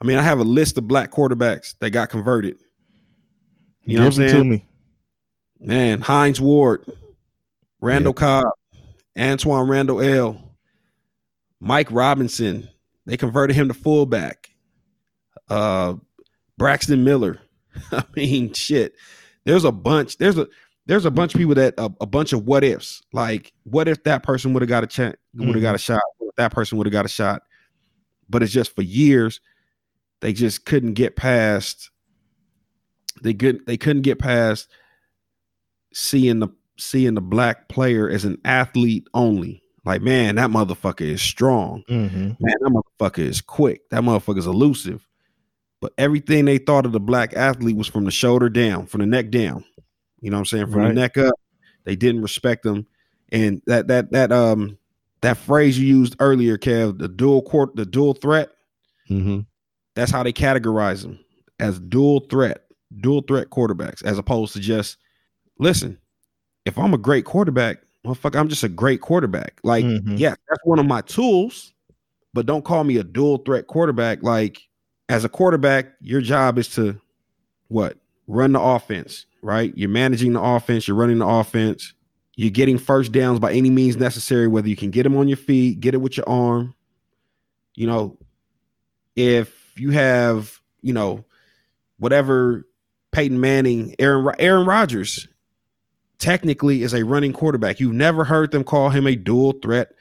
I mean, I have a list of black quarterbacks that got converted. You know what I'm saying? to me. Man, Hines Ward, Randall Cobb, Antwaan Randle El, Mike Robinson. They converted him to fullback. Uh Braxton Miller. I mean, shit. There's a bunch. There's a there's a bunch of people that a, a bunch of what ifs. Like, what if that person would have got a chance, would have got a shot? If that person would have got a shot? But it's just for years, they just couldn't get past. They could they couldn't get past seeing the seeing the black player as an athlete only. Like, man, that motherfucker is strong. Mhm. Man, that motherfucker is quick. That motherfucker is elusive. But everything they thought of the black athlete was from the shoulder down, from the neck down. You know what I'm saying? From Right. the neck up. They didn't respect them. And that that that um that phrase you used earlier, Kev, the dual court, the dual threat, Mm-hmm. that's how they categorize them as dual threat, dual threat quarterbacks, as opposed to just listen, if I'm a great quarterback, motherfucker, I'm just a great quarterback. Like, Mhm. yeah, that's one of my tools, but don't call me a dual threat quarterback. Like, as a quarterback, your job is to what? Run the offense, right? You're managing the offense, you're running the offense, you're getting first downs by any means necessary, whether you can get them on your feet, get it with your arm. You know, if you have, you know, whatever Peyton Manning, Aaron Aaron Rodgers technically is a running quarterback. You've never heard them call him a dual threat.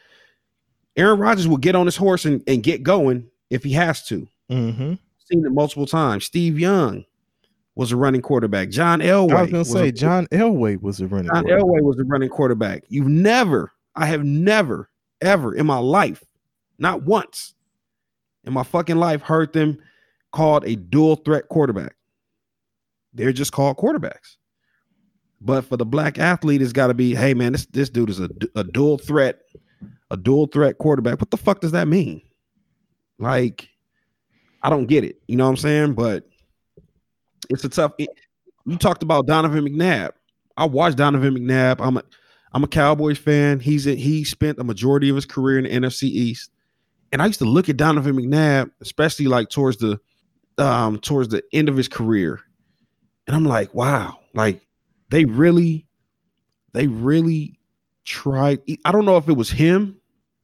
Aaron Rodgers will get on his horse and, and get going if he has to. Mhm. Seen it multiple times. Steve Young was a running quarterback. John Elway. I was gonna say a, John Elway was a running. John quarterback. Elway was a running quarterback. You've never, I have never, ever in my life, not once in my fucking life, heard them called a dual threat quarterback. They're just called quarterbacks. But for the black athlete, it's got to be, hey man, this this dude is a, a dual threat, a dual threat quarterback. What the fuck does that mean? Like, I don't get it. You know what I'm saying? But it's a tough. it- you talked about Donovan McNabb. I watched Donovan McNabb. I'm a I'm a Cowboys fan. He's a, he spent a majority of his career in the NFC East, and I used to look at Donovan McNabb, especially like towards the um towards the end of his career, and I'm like, wow, like they really, they really tried. I don't know if it was him,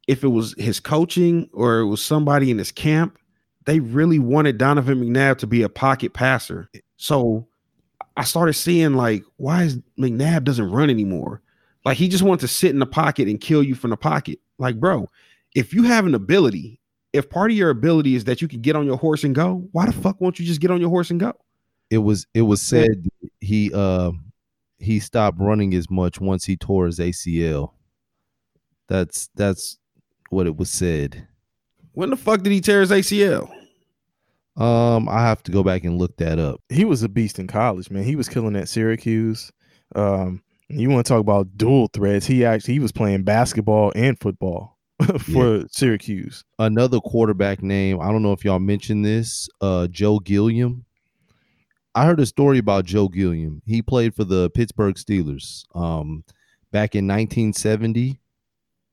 if it was his coaching, or it was somebody in his camp. They really wanted Donovan McNabb to be a pocket passer. So I started seeing like, why is McNabb doesn't run anymore? Like he just wants to sit in the pocket and kill you from the pocket. Like, bro, if you have an ability, if part of your ability is that you can get on your horse and go, why the fuck won't you just get on your horse and go? It was it was said he uh he stopped running as much once he tore his ACL. That's that's what it was said. When the fuck did he tear his ACL? Um, I have to go back and look that up. He was a beast in college, man. He was killing at Syracuse. Um, you want to talk about dual threats? He actually he was playing basketball and football for Syracuse. Another quarterback name. I don't know if y'all mentioned this. Uh, Joe Gilliam. I heard a story about Joe Gilliam. He played for the Pittsburgh Steelers um, back in 1970,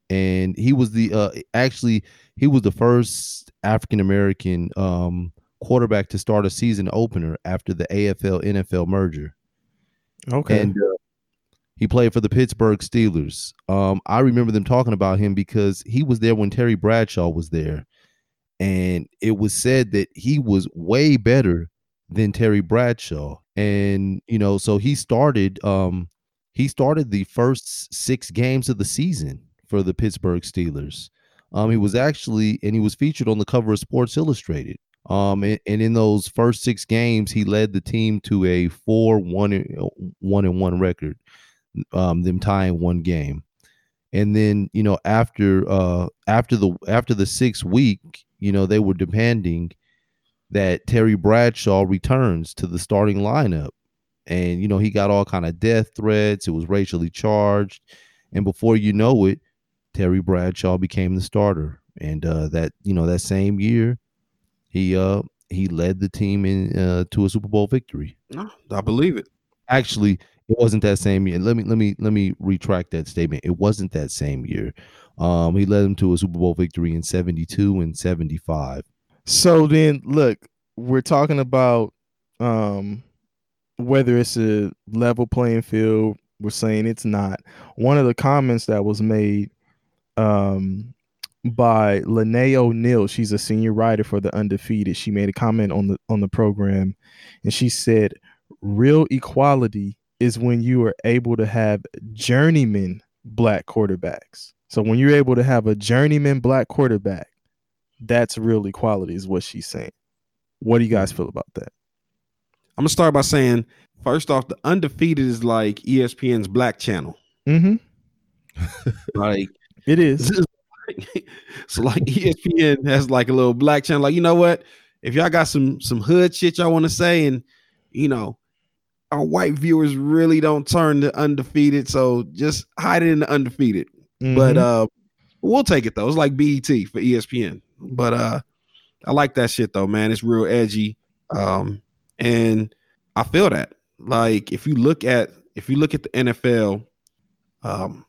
and he was the uh, actually he was the first African American um, quarterback to start a season opener after the AFL NFL merger. Okay. And uh, he played for the Pittsburgh Steelers. Um, I remember them talking about him because he was there when Terry Bradshaw was there. And it was said that he was way better than Terry Bradshaw. And, you know, so he started um he started the first six games of the season for the Pittsburgh Steelers. Um, he was actually and he was featured on the cover of Sports Illustrated. Um, and, in those first six games, he led the team to a four one and- one and one record um, them tying one game. And then, you know, after uh after the after the sixth week, you know, they were demanding that Terry Bradshaw returns to the starting lineup. And, you know, he got all kind of death threats. It was racially charged. And before you know it, Terry Bradshaw became the starter. And uh that, you know, that same year, he uh he led the team in uh, to a Super Bowl victory No, I believe it. actually it wasn't that same year. Let me let me let me retract that statement. It wasn't that same year. Um, he led them to a Super Bowl victory in '72 and '75. So then, look, we're talking about um, whether it's a level playing field. We're saying it's not. One of the comments that was made um, by Lene O'Neill, she's a senior writer for the Undefeated. She made a comment on the on the program, and she said, "Real equality is when you are able to have journeyman black quarterbacks. So when you're able to have a journeyman black quarterback." that's real equality is what she's saying what do you guys feel about that I'm gonna start by saying, first off, the undefeated is like ESPN's Black Channel. mm-hmm Like it is. so like ESPN has like a little black channel. Like, you know what? If y'all got some some hood shit y'all want to say, and you know, our white viewers really don't turn to undefeated, so just hide it in the undefeated. But Mhm. uh we'll take it though. It's like BET for ESPN. But uh I like that shit though, man. It's real edgy. Um and I feel that. Like if you look at if you look at the NFL, um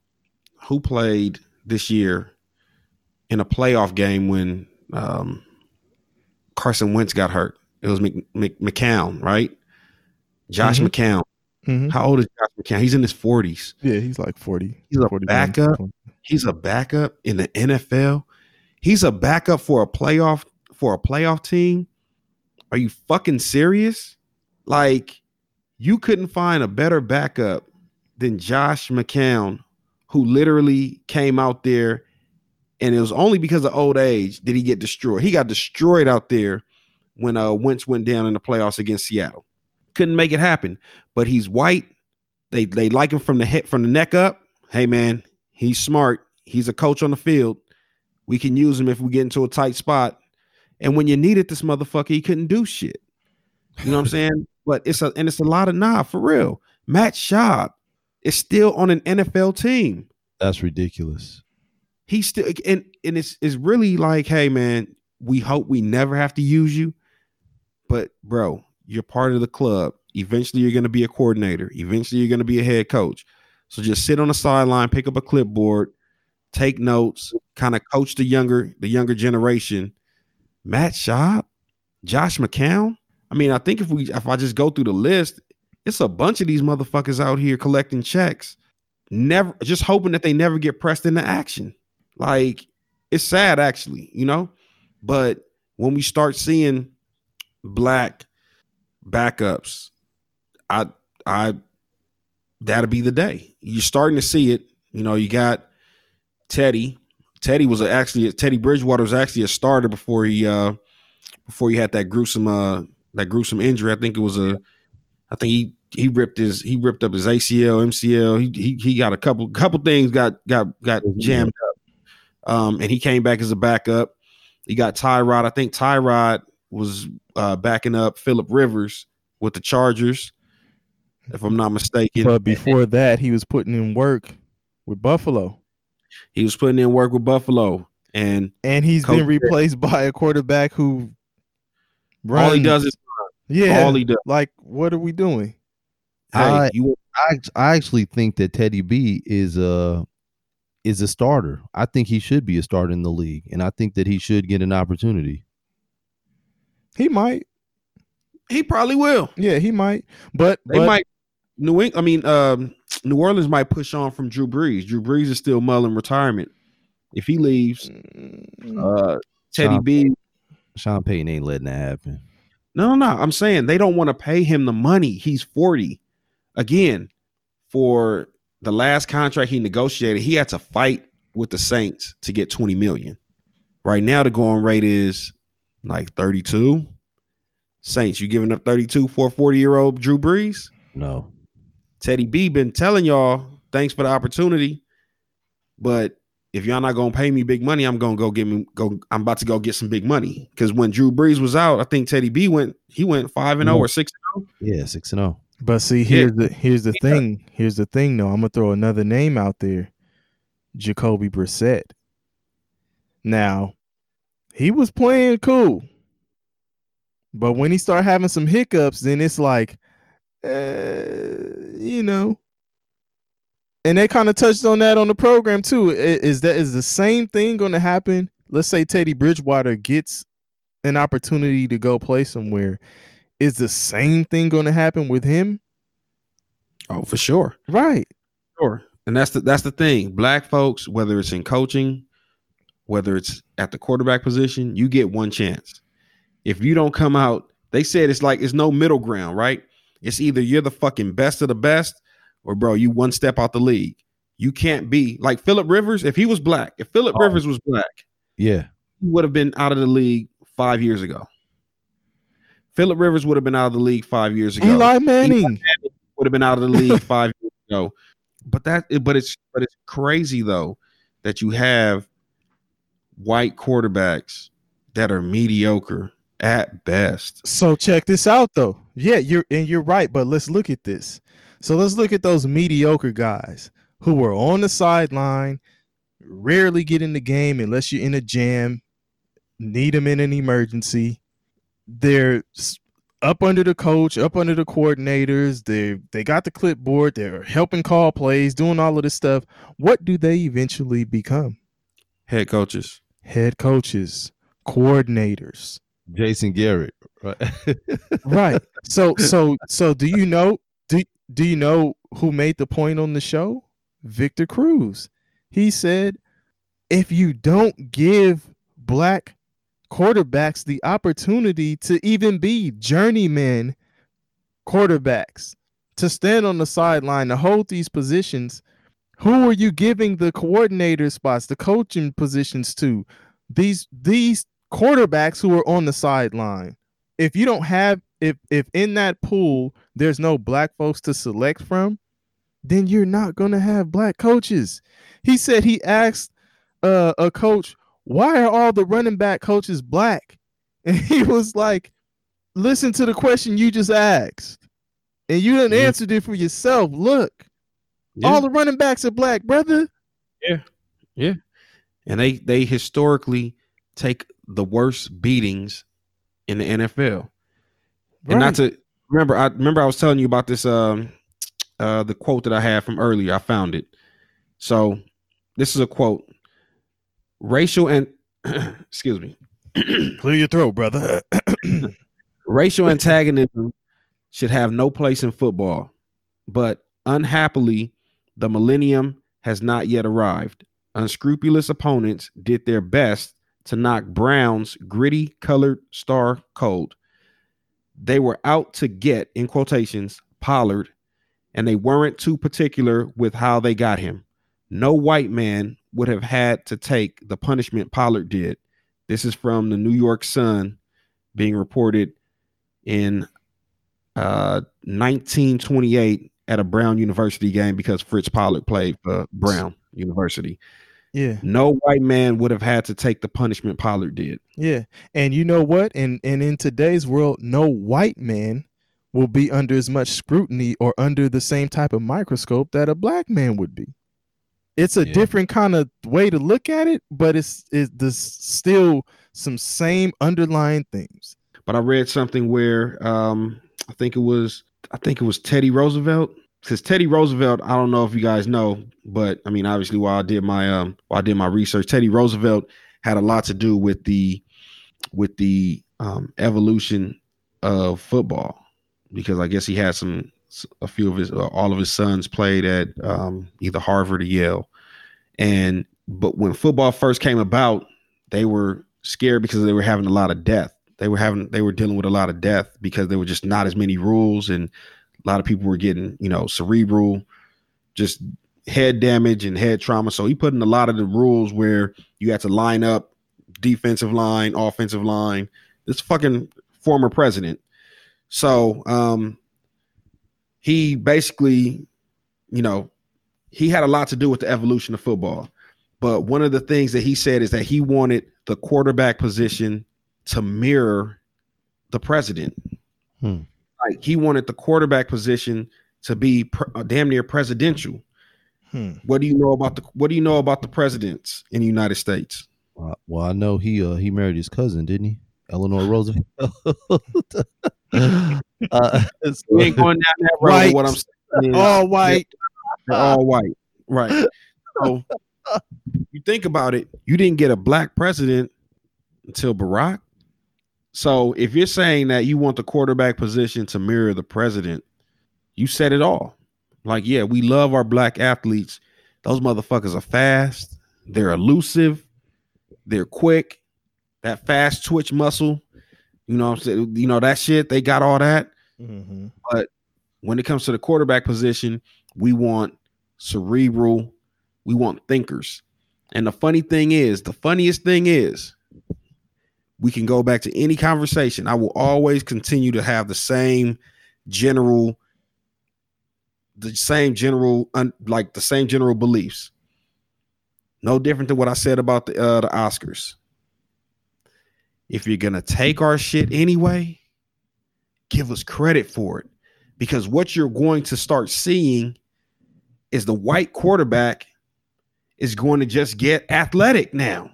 who played this year in a playoff game when um Carson Wentz got hurt. It was Mc, Mc, McCown, right? Josh Mhm. McCown. Mhm. How old is Josh McCown? He's in his 40s. yeah he's like 40 He's a 41, backup? He's a backup in the NFL. He's a backup for a playoff for a playoff team. Are you fucking serious? Like you couldn't find a better backup than Josh McCown, who literally came out there and it was only because of old age did he get destroyed. He got destroyed out there when uh Wentz went down in the playoffs against Seattle. Couldn't make it happen. But he's white. They they like him from the head from the neck up. Hey man, he's smart. He's a coach on the field. We can use him if we get into a tight spot. And when you needed this motherfucker, he couldn't do shit. You know what I'm saying? But it's a and it's a lot of nah for real. Matt Schaub is still on an NFL team. That's ridiculous. He's still and and it's it's really like, hey man, we hope we never have to use you. But bro, you're part of the club. Eventually, you're going to be a coordinator. Eventually, you're going to be a head coach. So just sit on the sideline, pick up a clipboard, take notes, kind of coach the younger the younger generation. Matt Schaub, Josh McCown. I mean, I think if we if I just go through the list, it's a bunch of these motherfuckers out here collecting checks, never just hoping that they never get pressed into action. Like it's sad, actually, you know. But when we start seeing black backups, I I that'll be the day. You're starting to see it. You know, you got Teddy. Teddy was actually Teddy Bridgewater was actually a starter before he uh before he had that gruesome uh that gruesome injury. I think it was a I think he he ripped his he ripped up his ACL, MCL. He he, he got a couple couple things got got got jammed up. Um, and he came back as a backup. You got Tyrod. I think Tyrod was uh, backing up Philip Rivers with the Chargers, if I'm not mistaken. But before that, he was putting in work with Buffalo, he was putting in work with Buffalo, and and he's been replaced by a quarterback who runs. all he does is yeah. all he does. like, what are we doing? Hey, I- you I I actually think that Teddy B is a is a starter. I think he should be a starter in the league, and I think that he should get an opportunity. He might. he probably will. Yeah, he might. But, They but might New England. I mean, um, New Orleans might push on from Drew Brees. Drew Brees is still mulling retirement. If he leaves, Mm, uh, Teddy Sean- B. Sean Payton ain't letting that happen. No, no, no. I'm saying they don't want to pay him the money. He's 40. Again, for the last contract he negotiated, he had to fight with the Saints to get 20 million. Right now, the going rate is like 32. Saints, you giving up 32 for 40 year old Drew Brees? No. Teddy B been telling y'all, thanks for the opportunity. But if y'all not gonna pay me big money, I'm gonna go get me go. I'm about to go get some big money. Cause when Drew Brees was out, I think Teddy B went, he went five and 0 or six and 0. Yeah, six and 0. But see, here's the here's the thing. Here's the thing, though. I'm gonna throw another name out there, Jacoby Brissett. Now, he was playing cool, but when he started having some hiccups, then it's like, uh, you know. And they kind of touched on that on the program too. Is that is the same thing going to happen? Let's say Teddy Bridgewater gets an opportunity to go play somewhere. Is the same thing going to happen with him? Oh, for sure, Right. sure. And that's the that's the thing. Black folks, whether it's in coaching, whether it's at the quarterback position, you get one chance. If you don't come out, they said it's like it's no middle ground, right? It's either you're the fucking best of the best, or bro, you one step out the league. You can't be like Philip Rivers. If he was black, if Philip Oh. Rivers was black, Yeah, he would have been out of the league five years ago. Philip Rivers would have been out of the league five years ago. Eli Manning. would have been out of the league five years ago. But that, but it's, but it's crazy though that you have white quarterbacks that are mediocre at best. So check this out though. Yeah, you're and you're right, but let's look at this. So let's look at those mediocre guys who were on the sideline, rarely get in the game unless you're in a jam, need them in an emergency. They're up under the coach, up under the coordinators. They they got the clipboard. They're helping call plays, doing all of this stuff. What do they eventually become? Head coaches. Head coaches, coordinators. Jason Garrett. Right. right so so so do you know do, do you know who made the point on the show victor cruz he said if you don't give black quarterbacks the opportunity to even be journeyman quarterbacks to stand on the sideline to hold these positions. Who are you giving the coordinator spots the coaching positions to? These these quarterbacks who are on the sideline. If you don't have if if in that pool there's no black folks to select from then you're not going to have black coaches. He said he asked uh, a coach why are all the running back coaches black and he was like listen to the question you just asked and you didn't Yeah. answered it for yourself look Yeah. all the running backs are black brother Yeah. Yeah. and they they historically take the worst beatings in the NFL. And not to remember, I remember I was telling you about this um uh the quote that I had from earlier. I found it. So this is a quote. Racial and excuse me. clear your throat brother Racial antagonism should have no place in football, but unhappily, the millennium has not yet arrived. Unscrupulous opponents did their best to knock Brown's gritty colored star cold. They were out to get, in quotations, Pollard, and they weren't too particular with how they got him. No white man would have had to take the punishment Pollard did. This is from the New York Sun being reported in uh 1928 at a Brown University game because Fritz Pollard played for Brown University. Yeah. No white man would have had to take the punishment Pollard did. Yeah. And you know what? And and in today's world, no white man will be under as much scrutiny or under the same type of microscope that a black man would be. It's a Yeah. different kind of way to look at it, but it's it's there's still some same underlying things. But I read something where um, I think it was I think it was Teddy Roosevelt. Because Teddy Roosevelt, I don't know if you guys know, but I mean, obviously, while I did my um, while I did my research, Teddy Roosevelt had a lot to do with the with the um, evolution of football, because I guess he had some a few of his uh, all of his sons played at um, either Harvard or Yale, and but when football first came about, they were scared because they were having a lot of death. They were having they were dealing with a lot of death because there were just not as many rules and a lot of people were getting, you know, cerebral, just head damage and head trauma. So he put in a lot of the rules where you had to line up defensive line, offensive line. This fucking former president. So um he basically, you know, he had a lot to do with the evolution of football. But one of the things that he said is that he wanted the quarterback position to mirror the president. Hmm. Like he wanted the quarterback position to be pre- uh, damn near presidential. Hmm. What do you know about the What do you know about the presidents in the United States? Uh, well, I know he uh he married his cousin, didn't he? Eleanor Roosevelt. uh, We ain't going down that road. White. What I'm saying, is All white. they're all white, right? So you think about it, you didn't get a black president until Barack. So if you're saying that you want the quarterback position to mirror the president, you said it all. Like, yeah, we love our black athletes. Those motherfuckers are fast, they're elusive, they're quick, that fast twitch muscle. You know what I'm saying? You know that shit, they got all that. Mhm. When it comes to the quarterback position, we want cerebral, we want thinkers. And the funny thing is, the funniest thing is, we can go back to any conversation. I will always continue to have the same general, the same general, un, like the same general beliefs. No different than what I said about the uh, the Oscars. If you're gonna take our shit anyway, give us credit for it because what you're going to start seeing is the white quarterback is going to just get athletic now.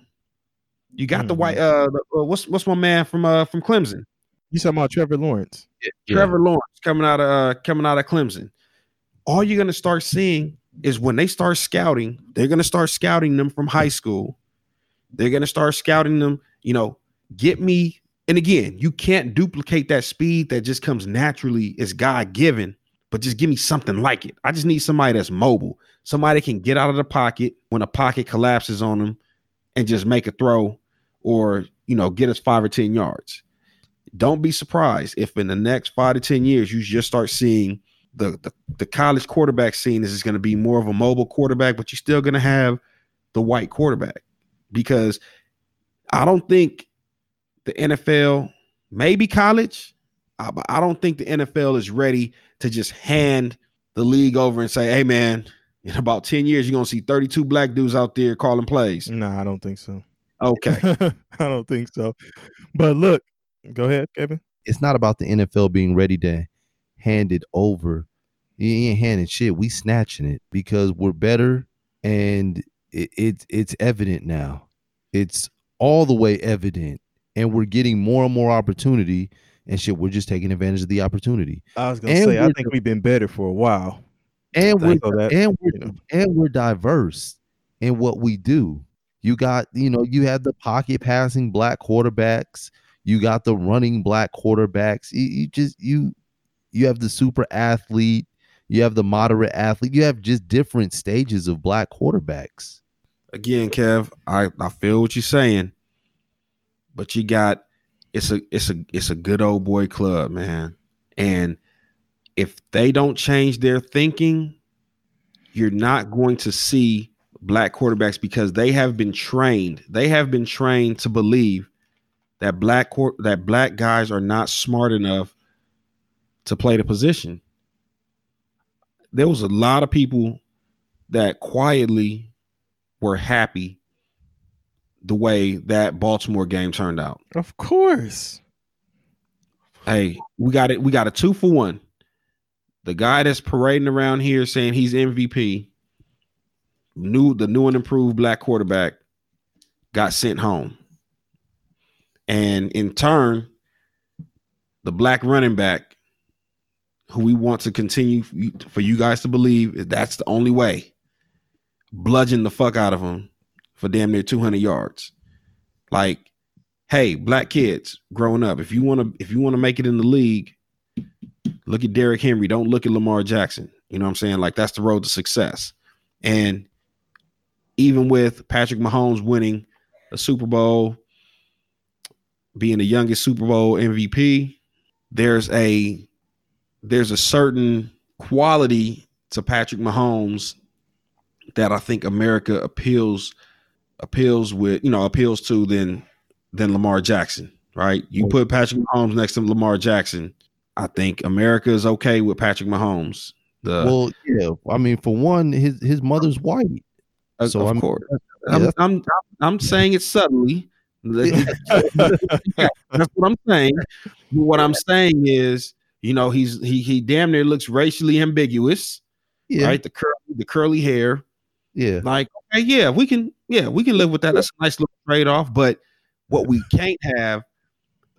You got the Mhm. white uh, the- uh what's what's my man from uh from Clemson? You talking about Trevor Lawrence? Trevor Lawrence coming out of uh, coming out of Clemson. All you're gonna start seeing is when they start scouting, they're gonna start scouting them from high school. They're gonna start scouting them, you know, get me. And again, you can't duplicate that speed that just comes naturally it's God given, but just give me something like it. I just need somebody that's mobile, somebody can get out of the pocket when a pocket collapses on them and just make a throw or you know get us five or ten yards don't be surprised if in the next five to ten years you just start seeing the the, the college quarterback scene is going to be more of a mobile quarterback, but you're still going to have the white quarterback because I don't think the NFL, maybe college, uh, but I don't think the NFL is ready to just hand the league over and say, "Hey, man." In about 10 years, you're gonna see 32 black dudes out there calling plays. Nah, I don't think so. Okay. I don't think so. But look, go ahead, Kevin. it's not about the NFL being ready to hand it over. You ain't handing shit. We snatching it because we're better, and it, it it's evident now. It's all the way evident, and we're getting more and more opportunity. And shit, we're just taking advantage of the opportunity. I was gonna And say I think we've been better for a while. And we're that, and we're you know. and we're diverse in what we do. You got, you know, you have the pocket passing black quarterbacks. You got the running black quarterbacks. You, you just you you have the super athlete. You have the moderate athlete. You have just different stages of black quarterbacks. again, Kev, I, I feel what you're saying, but you got it's a it's a it's a good old boy club, man. And if they don't change their thinking, you're not going to see black quarterbacks because they have been trained. They have been trained to believe that black that black guys are not smart enough to play the position. There was a lot of people that quietly were happy the way that Baltimore game turned out. Of course. Hey, we got it. We got a two for one. The guy that's parading around here saying he's MVP, new the new and improved black quarterback, got sent home. And in turn, the black running back, who we want to continue for you guys to believe that's the only way, bludgeon the fuck out of him for damn near 200 yards. Like, hey, black kids growing up, if you want to if you want to make it in the league, look at Derrick Henry. Don't look at Lamar Jackson. You know what I'm saying? Like that's the road to success. And even with Patrick Mahomes winning a Super Bowl, being the youngest Super Bowl MVP, there's a there's a certain quality to Patrick Mahomes that I think America appeals appeals with, you know, appeals to than than Lamar Jackson, right? You put Patrick Mahomes next to Lamar Jackson, I think America is okay with Patrick Mahomes. The well, yeah. I mean, for one, his his mother's white. so of I'm- course, yeah, I'm, I'm I'm saying it subtly. That's what I'm saying. What I'm saying is, you know, he's he he damn near looks racially ambiguous, Yeah, right? The curly the curly hair, yeah. like okay, yeah, we can yeah we can live with that. That's a nice little trade off. But what we can't have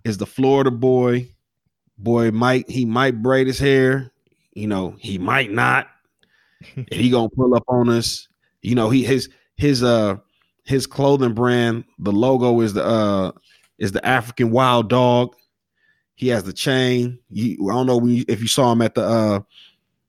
is the Florida boy. Boy might he might braid his hair, you know, he might not. he gonna pull up on us. You know, he his his uh his clothing brand, the logo is the uh is the African wild dog. He has the chain. You, I don't know you, if you saw him at the uh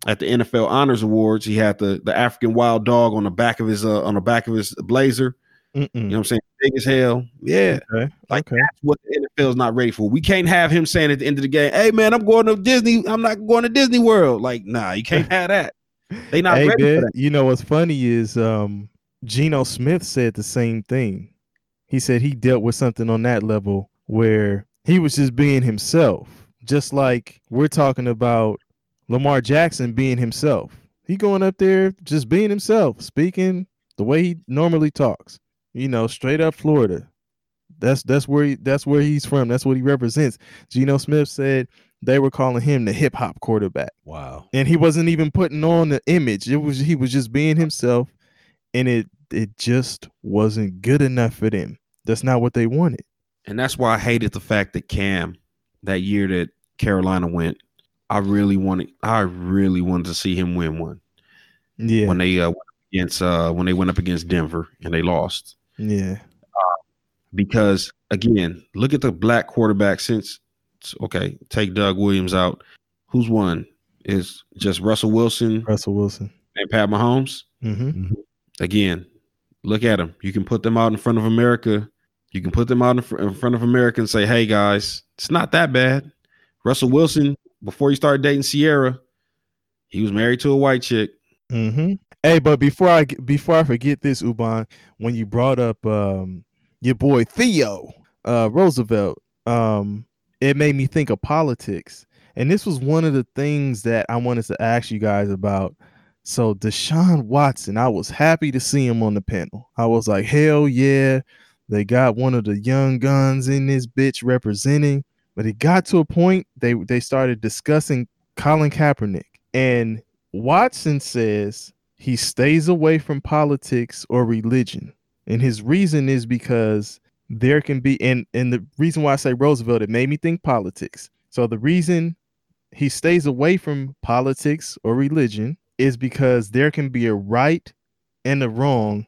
at the NFL Honors Awards. He had the the African wild dog on the back of his uh on the back of his blazer. Mm-mm. You know what I'm saying? Big as hell. Yeah. Okay. Like okay. that's what the NFL is not ready for. We can't have him saying at the end of the game, "Hey man, I'm going to Disney. I'm not going to Disney World." Like, nah, you can't have that. They not hey, ready man, for that. you know what's funny is um Geno Smith said the same thing. He said he dealt with something on that level where he was just being himself, just like we're talking about Lamar Jackson being himself. He going up there just being himself, speaking the way he normally talks. You know, straight up Florida. That's that's where he, that's where he's from. That's what he represents. Geno Smith said they were calling him the hip hop quarterback Wow. and he wasn't even putting on the image. It was he was just being himself, and it it just wasn't good enough for them. That's not what they wanted. And that's why I hated the fact that Cam, that year that Carolina went, I really wanted, I really wanted to see him win one Yeah, when they uh, went up against uh, when they went up against Denver and they lost. yeah, Because again, look at the black quarterback since. Okay, take Doug Williams out. Who's won? Is just Russell Wilson Russell Wilson. and Pat Mahomes. Mm-hmm. Again, look at them. You can put them out in front of America. You can put them out in, fr- in front of America and say, "Hey guys, it's not that bad." Russell Wilson, before he started dating Ciara, he was married to a white chick. Mm-hmm. Hey, but before I before I forget this, Uban, when you brought up um your boy Theo uh Roosevelt, um, it made me think of politics. And this was one of the things that I wanted to ask you guys about. So Deshaun Watson, I was happy to see him on the panel. I was like, hell yeah, they got one of the young guns in this bitch representing. But it got to a point they they started discussing Colin Kaepernick. And Watson says he stays away from politics or religion. And his reason is because there can be and and the reason why I say Roosevelt, it made me think politics. So the reason he stays away from politics or religion is because there can be a right and a wrong,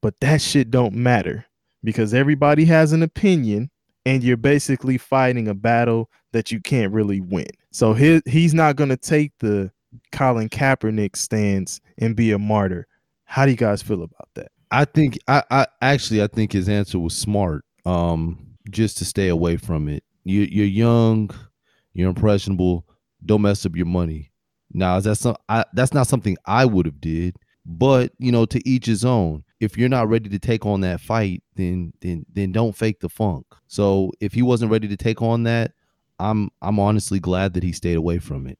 but that shit don't matter because everybody has an opinion and you're basically fighting a battle that you can't really win. So his, he's not going to take the Colin Kaepernick stance and be a martyr. How do you guys feel about that? I think I, I actually I think his answer was smart. Um, just to stay away from it. You you're young, you're impressionable. Don't mess up your money. Now is that some? I, that's not something I would have did. But you know, to each his own. If you're not ready to take on that fight, then then then don't fake the funk. So if he wasn't ready to take on that, I'm I'm honestly glad that he stayed away from it.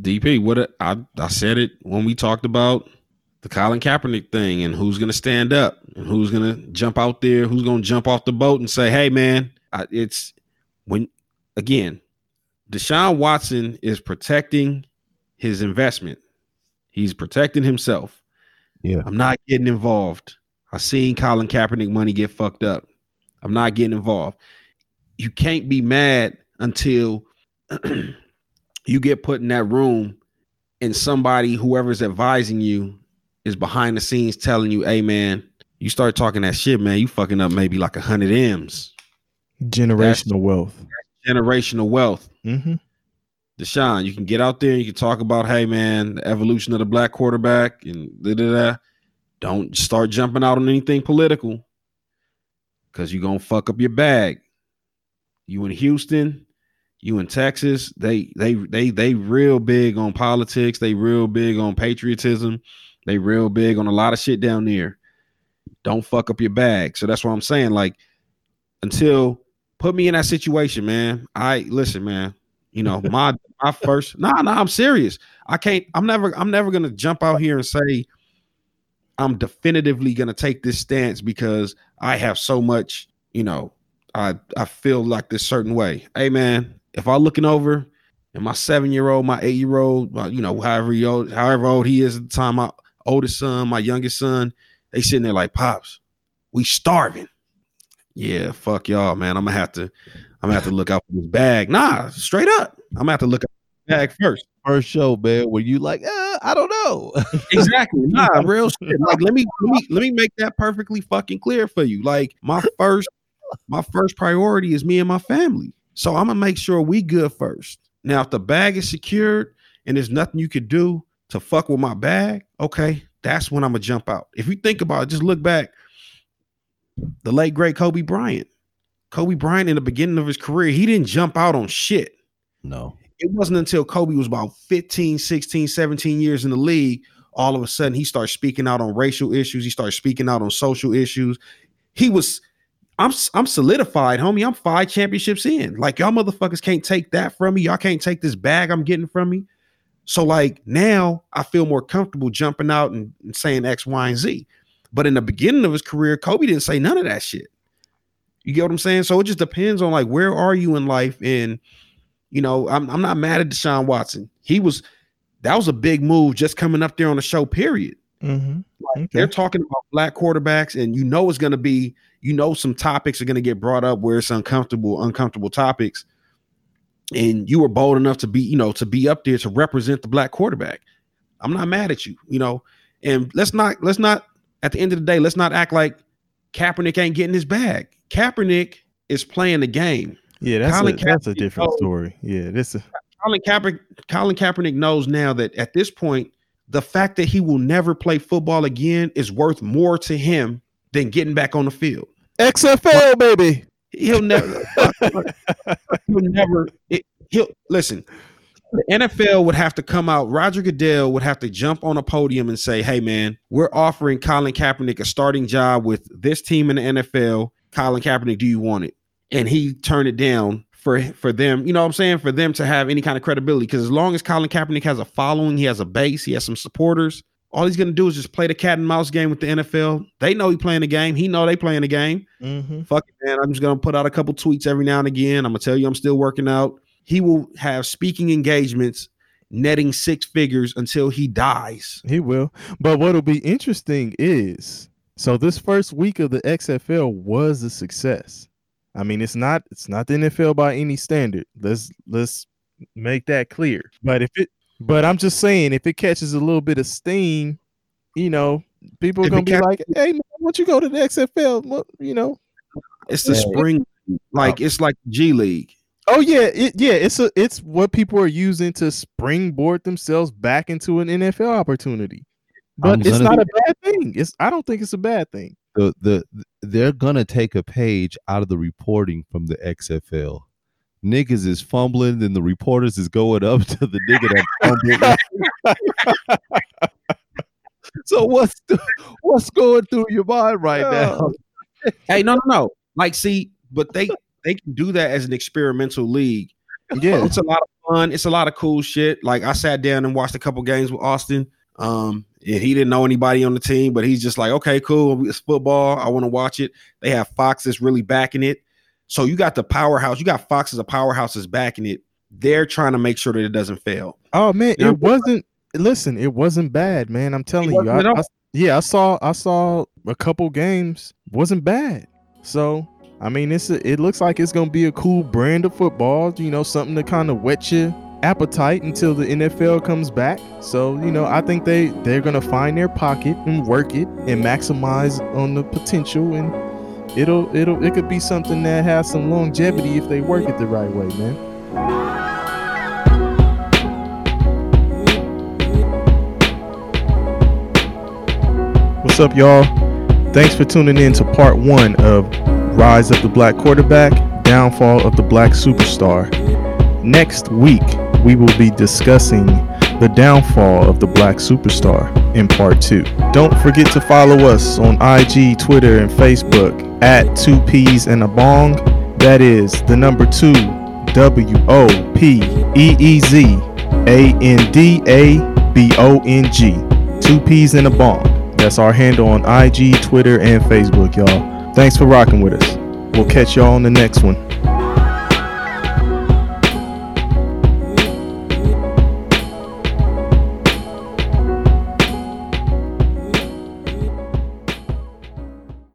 DP, what a- I I said it when we talked about the Colin Kaepernick thing and who's going to stand up and who's going to jump out there, who's going to jump off the boat and say, "Hey, man, I, it's when again, Deshaun Watson is protecting his investment. He's protecting himself. Yeah. I'm not getting involved. I seen Colin Kaepernick money get fucked up. I'm not getting involved. You can't be mad until you get put in that room and somebody, whoever's advising you, is behind the scenes telling you, hey man, you start talking that shit, man, you fucking up maybe like a hundred M's. Generational wealth. Generational wealth. Mm-hmm. Deshaun, you can get out there and you can talk about, hey man, the evolution of the black quarterback and da da da. Don't start jumping out on anything political because you're gonna fuck up your bag. You in Houston, you in Texas, they they they they real big on politics, they real big on patriotism, they real big on a lot of shit down there. Don't fuck up your bag. So that's what I'm saying. Like, until put me in that situation, man. I listen, man. You know, my my first nah, nah, I'm serious. I can't, I'm never, I'm never gonna jump out here and say I'm definitively gonna take this stance because I have so much, you know, I I feel like this certain way. Hey man, if I'm looking over and my seven year old, my eight year old, uh, you know, however old, however old he is at the time, my oldest son, my youngest son, they sitting there like, Pops, we starving. Yeah, fuck y'all, man. I'm gonna have to, I'm gonna have to look out for this bag. Nah, straight up. I'm gonna have to look at the bag first. First show, man, where you like, ah, I don't know. Exactly. Nah, real shit. Like, let me let me let me make that perfectly fucking clear for you. Like, my first my first priority is me and my family. So I'm gonna make sure we good first. Now, if the bag is secured and there's nothing you could do to fuck with my bag, okay, that's when I'm gonna jump out. If you think about it, just look back. The late great Kobe Bryant. Kobe Bryant in the beginning of his career, he didn't jump out on shit no. It wasn't until Kobe was about 15, 16, 17 years in the league, all of a sudden he starts speaking out on racial issues. He starts speaking out on social issues. He was, I'm I'm solidified, homie. I'm five championships in. Like y'all motherfuckers can't take that from me. Y'all can't take this bag I'm getting from me. So like now I feel more comfortable jumping out and, and saying X, Y, and Z. But in the beginning of his career, Kobe didn't say none of that shit. You get what I'm saying? So it just depends on like where are you in life and you know, I'm I'm not mad at Deshaun Watson. He was that was a big move just coming up there on the show, period. Mm-hmm. Okay. They're talking about black quarterbacks, and you know it's gonna be, you know, some topics are gonna get brought up where it's uncomfortable, uncomfortable topics. And you were bold enough to be, you know, to be up there to represent the black quarterback. I'm not mad at you, you know. And let's not, let's not, at the end of the day, let's not act like Kaepernick ain't getting his bag. Kaepernick is playing the game. Yeah, that's Colin a, that's a different knows- story. Yeah, this is Colin Kaepernick, Colin Kaepernick knows now that at this point, the fact that he will never play football again is worth more to him than getting back on the field. XFL baby. He'll never, he'll never, it- he'll listen. The NFL would have to come out. Roger Goodell would have to jump on a podium and say, "Hey, man, we're offering Colin Kaepernick a starting job with this team in the NFL. Colin Kaepernick, do you want it?" And he turned it down for for them. You know what I'm saying? For them to have any kind of credibility, because as long as Colin Kaepernick has a following, he has a base, he has some supporters. All he's gonna do is just play the cat and mouse game with the NFL. They know he playing the game. He know they playing the game Mm-hmm. fuck it, man. I'm just gonna put out a couple tweets every now and again. I'm gonna tell you I'm still working out. He will have speaking engagements, netting six figures until he dies. He will. But what'll be interesting is so this first week of the XFL was a success. I mean, it's not it's not the NFL by any standard. Let's let's make that clear. But if it but I'm just saying if it catches a little bit of steam, you know, people are gonna be catch- like, hey man, why don't you go to the XFL? What you know? It's the Yeah. spring, like it's like G League. Oh yeah, it, yeah, it's a it's what people are using to springboard themselves back into an NFL opportunity. But I'm it's not be- a bad thing. It's I don't think it's a bad thing. The, the they're gonna take a page out of the reporting from the XFL. Niggas is fumbling, and the reporters is going up to the nigga that fumbled. so what's the, what's going through your mind right now? Hey, no, no, no. Like, see, but they they can do that as an experimental league. Yeah. It's a lot of fun. It's a lot of cool shit. Like I sat down and watched a couple games with Austin. Um, And he didn't know anybody on the team, but he's just like, okay, cool. It's football. I want to watch it. They have Fox that's really backing it. So you got the powerhouse. You got Fox as a powerhouse that's backing it. They're trying to make sure that it doesn't fail. Oh man, it wasn't. Listen, it wasn't bad, man. I'm telling you. I. I- yeah, I saw. I saw a couple games. wasn't bad. So I mean, it's a, it looks like it's gonna be a cool brand of football. You know, something to kind of wet your appetite until the NFL comes back. So you know, I think they they're gonna find their pocket and work it and maximize on the potential and. It'll it'll it could be something that has some longevity if they work it the right way, man. What's up, y'all? Thanks for tuning in to part one of Rise of the Black Quarterback, Downfall of the Black Superstar. Next week, we will be discussing the downfall of the Black Superstar in part two. Don't forget to follow us on IG, Twitter, and Facebook at Two Peas and a Bong. That is the number two W O P E E Z A N D A B O N G. Two Peas and a Bong. That's our handle on IG, Twitter, and Facebook, y'all. Thanks for rocking with us. We'll catch y'all on the next one.